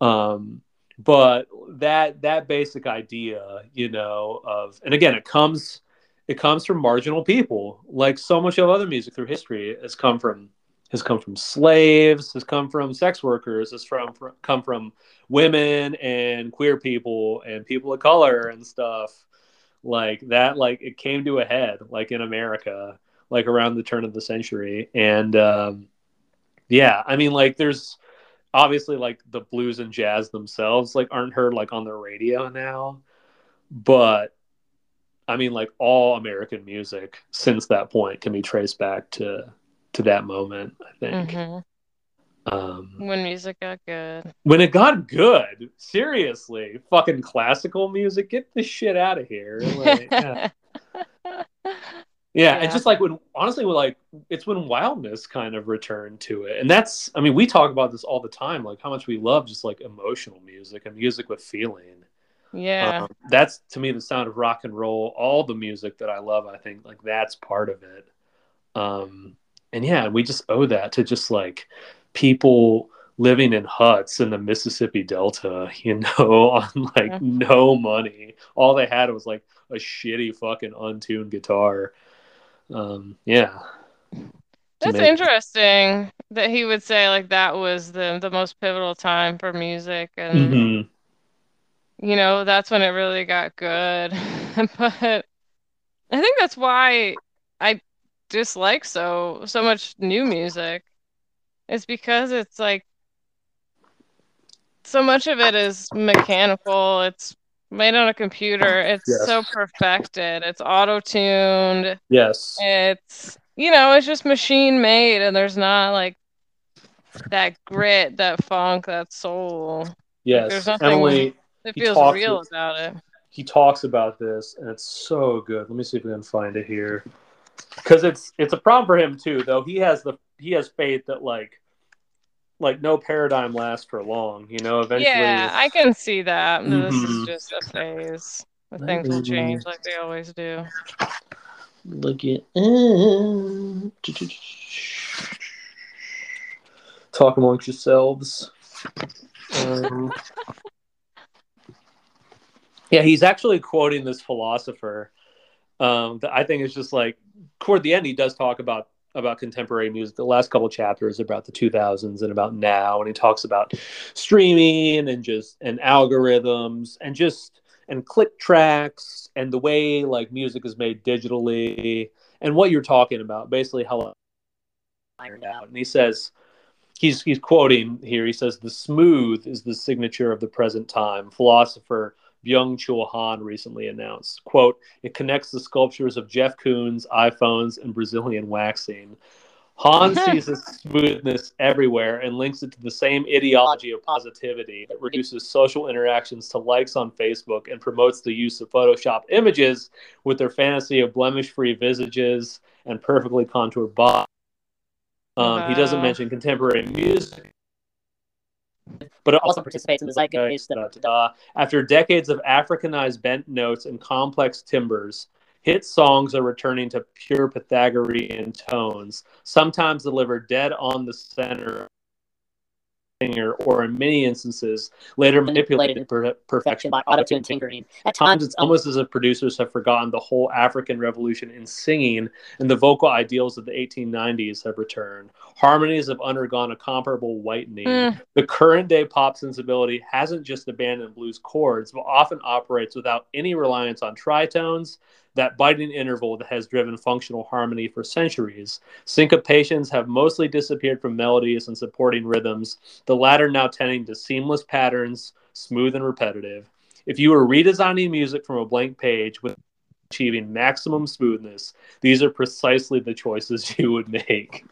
Speaker 2: Um but that that basic idea you know of and again it comes it comes from marginal people. Like so much of other music through history has come from has come from slaves has come from sex workers has from, from come from women and queer people and people of color and stuff. Like that like it came to a head like in america like around the turn of the century. And um yeah i mean like there's obviously like the blues and jazz themselves like aren't heard like on the radio now. But i mean like all american music since that point can be traced back to to that moment i think
Speaker 1: Mhm.
Speaker 2: um
Speaker 1: When music got good.
Speaker 2: when it got good seriously fucking classical music get the shit out of here like, yeah. (laughs) Yeah, and just like when honestly, when, like it's when wildness kind of returned to it, and that's I mean we talk about this all the time, like how much we love just like emotional music and music with feeling.
Speaker 1: yeah.
Speaker 2: Um, that's to me the sound of rock and roll. All the music that I love, I think like that's part of it. Um, and yeah, we just owe that to just like people living in huts in the Mississippi Delta, (laughs) you know, (laughs) on like
Speaker 1: Yeah.
Speaker 2: no money. All they had was like a shitty fucking untuned guitar. Um, yeah.
Speaker 1: That's
Speaker 2: amazing.
Speaker 1: interesting that he would say like that was the the most pivotal time for music and
Speaker 2: Mhm.
Speaker 1: you know that's when it really got good. (laughs) But I think that's why I dislike so so much new music. It's because it's like so much of it is mechanical. It's made on a computer. It's
Speaker 2: Yes.
Speaker 1: so perfected. It's auto-tuned.
Speaker 2: Yes.
Speaker 1: It's you know, it's just machine made and there's not like that grit, that funk, that soul.
Speaker 2: Yes.
Speaker 1: there's nothing-
Speaker 2: Emily,
Speaker 1: It
Speaker 2: He
Speaker 1: feels real
Speaker 2: with-
Speaker 1: about it.
Speaker 2: he talks about this and it's so good. Let me see if we can find it here. Cuz it's it's a problem for him too, though. He has the he has faith that like like no paradigm lasts for long, you know, eventually
Speaker 1: Yeah, I can see that. This is
Speaker 2: Mhm.
Speaker 1: just a phase. The things will change like they always do.
Speaker 2: look at talk amongst yourselves. Um, (laughs) yeah, he's actually quoting this philosopher um, I think it's just like toward the end. He does talk about about contemporary music. The last couple chapters about the 2000s and about now, and he talks about streaming and just and algorithms and just and click tracks and the way like music is made digitally and what you're talking about basically how out and he says he's he's quoting here he says the smooth is the signature of the present time philosopher Byung-Chul Han recently announced quote it connects the sculptures of Jeff Koons iPhones and Brazilian waxing Han (laughs) sees the smoothness everywhere and links it to the same ideology of positivity that reduces social interactions to likes on Facebook and promotes the use of Photoshop images with their fantasy of blemish free visages and perfectly contoured bodies. Um, He doesn't mention contemporary music, but it
Speaker 5: Also participates in the zeitgeist.
Speaker 2: Da, da, da. After decades of Africanized bent notes and complex timbres, hit songs are returning to pure Pythagorean tones, sometimes delivered dead on the center or in many instances, later manipulated per- perfection
Speaker 5: by auto-tune tinkering. At
Speaker 2: times
Speaker 5: times,
Speaker 2: it's almost as if producers have forgotten the whole African revolution in singing and the vocal ideals of the 1890s have returned. Harmonies have undergone a comparable whitening.
Speaker 1: Mm.
Speaker 2: The current day pop sensibility hasn't just abandoned blues chords, but often operates without any reliance on tritones, that biting interval that has driven functional harmony for centuries. Syncopations have mostly disappeared from melodies and supporting rhythms, the latter now tending to seamless patterns, smooth and repetitive. If you were redesigning music from a blank page with achieving maximum smoothness. These are precisely the choices (laughs) you would make.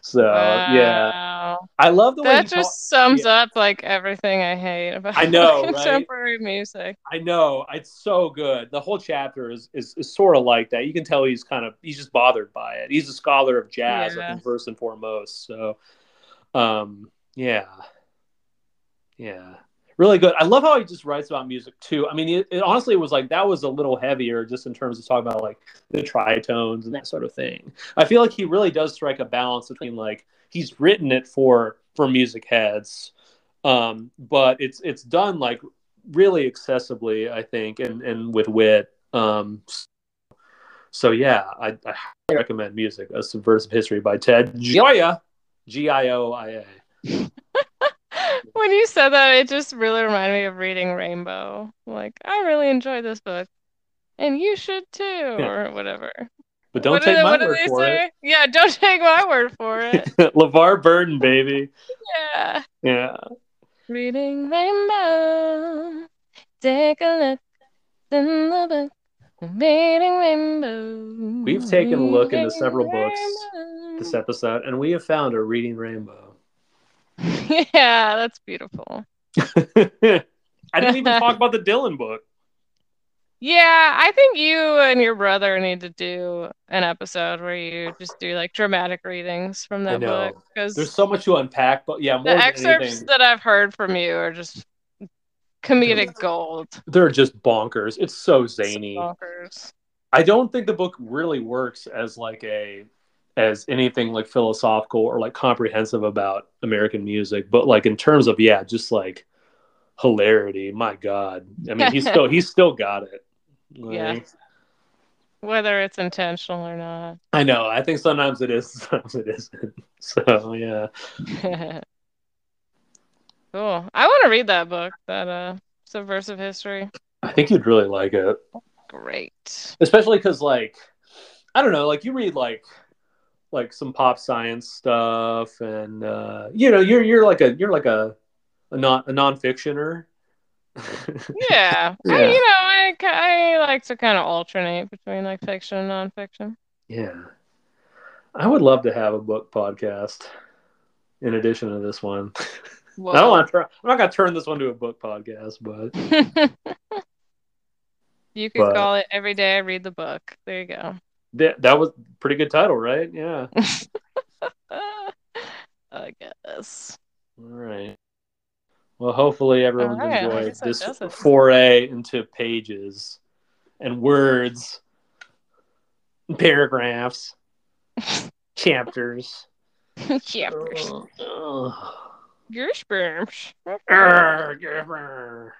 Speaker 2: So yeah, I love the way
Speaker 1: That just
Speaker 2: talk-
Speaker 1: sums
Speaker 2: yeah.
Speaker 1: up like everything I hate about
Speaker 2: I know, (laughs) right?
Speaker 1: contemporary music.
Speaker 2: I know it's so good. The whole chapter is, is is sort of like that. You can tell he's kind of he's just bothered by it. He's a scholar of jazz, I
Speaker 1: Yeah.
Speaker 2: think, first and foremost. So, um, yeah, yeah, really good. I love how he just writes about music too. I mean, it, it honestly was like that was a little heavier just in terms of talking about like the tritones and that sort of thing. I feel like he really does strike a balance between like he's written it for for music heads, um, but it's it's done like really accessibly, I think, and and with wit. Um, so yeah, I, I highly recommend music, A Subversive History by Ted Gioia, G I O I A. (laughs)
Speaker 1: when you said that, it just really reminded me of reading Rainbow. Like, I really enjoyed this book, and you should too, or whatever.
Speaker 2: But don't
Speaker 1: What
Speaker 2: take
Speaker 1: they-
Speaker 2: my word for
Speaker 1: say? Yeah, don't (laughs) take my word for it.
Speaker 2: it. (laughs) LeVar Burton, baby.
Speaker 1: yeah.
Speaker 2: Yeah.
Speaker 1: Reading Rainbow. Take a look in the book. Reading Rainbow.
Speaker 2: We've taken a look into several books This episode, and we have found a reading rainbow. (laughs)
Speaker 1: yeah, that's beautiful. (laughs)
Speaker 2: I didn't even talk (laughs) about the Dylan book.
Speaker 1: Yeah, I think you and your brother need to do an episode where you just do like dramatic readings from that book because
Speaker 2: There's so much to unpack, but yeah, more
Speaker 1: the excerpts
Speaker 2: anything,
Speaker 1: that I've heard from you are just comedic gold.
Speaker 2: they're just bonkers. It's so
Speaker 1: It's
Speaker 2: zany.
Speaker 1: bonkers.
Speaker 2: I don't think the book really works as like a as anything like philosophical or like comprehensive about American music, but like in terms of yeah, just like hilarity. My God, I mean, he's still he's still got it. (laughs)
Speaker 1: Yeah. Whether it's intentional or not.
Speaker 2: I know. I think sometimes it is, (laughs) sometimes it isn't. So yeah, (laughs)
Speaker 1: cool. I want to read that book, that uh Subversive History.
Speaker 2: I think you'd really like it,
Speaker 1: Great.
Speaker 2: especially because like I don't know, like you read like like some pop science stuff, and uh, you know, you're you're like a you're like a not a non a nonfictioner. (laughs)
Speaker 1: Yeah. I, you know, I, I like to kind of alternate between like fiction and nonfiction.
Speaker 2: Yeah. I would love to have a book podcast in addition to this one. (laughs) I don't want to. Turn, I'm not to turn this one to a book podcast, but (laughs)
Speaker 1: you could
Speaker 2: But-
Speaker 1: call it Every Day I Read the Book. There you go.
Speaker 2: That, that was pretty good title, right? Yeah. (laughs)
Speaker 1: I guess.
Speaker 2: All right. Well, hopefully everyone's
Speaker 1: right,
Speaker 2: enjoyed this foray into pages and words, and paragraphs, (laughs) chapters.
Speaker 1: Chapters. Your sperm.
Speaker 2: Arr.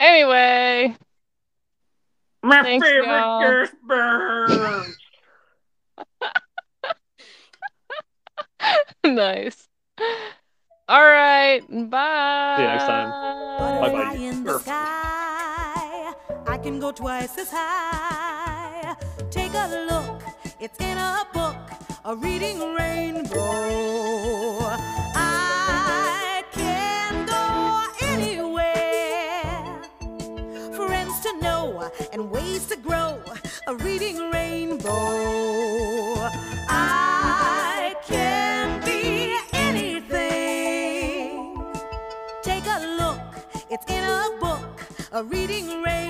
Speaker 1: Anyway,
Speaker 2: My
Speaker 1: Thanks,
Speaker 2: favorite
Speaker 1: y'all.
Speaker 2: Gershburn. (laughs)
Speaker 1: nice. All right. Bye.
Speaker 2: See you next time. Bye-bye.
Speaker 6: Butterfly in the sky. I can go twice as high. Take a look, it's in a book, a reading rainbow. And ways to grow, a reading rainbow. I can be anything. Take a look, it's in a book, a reading rainbow.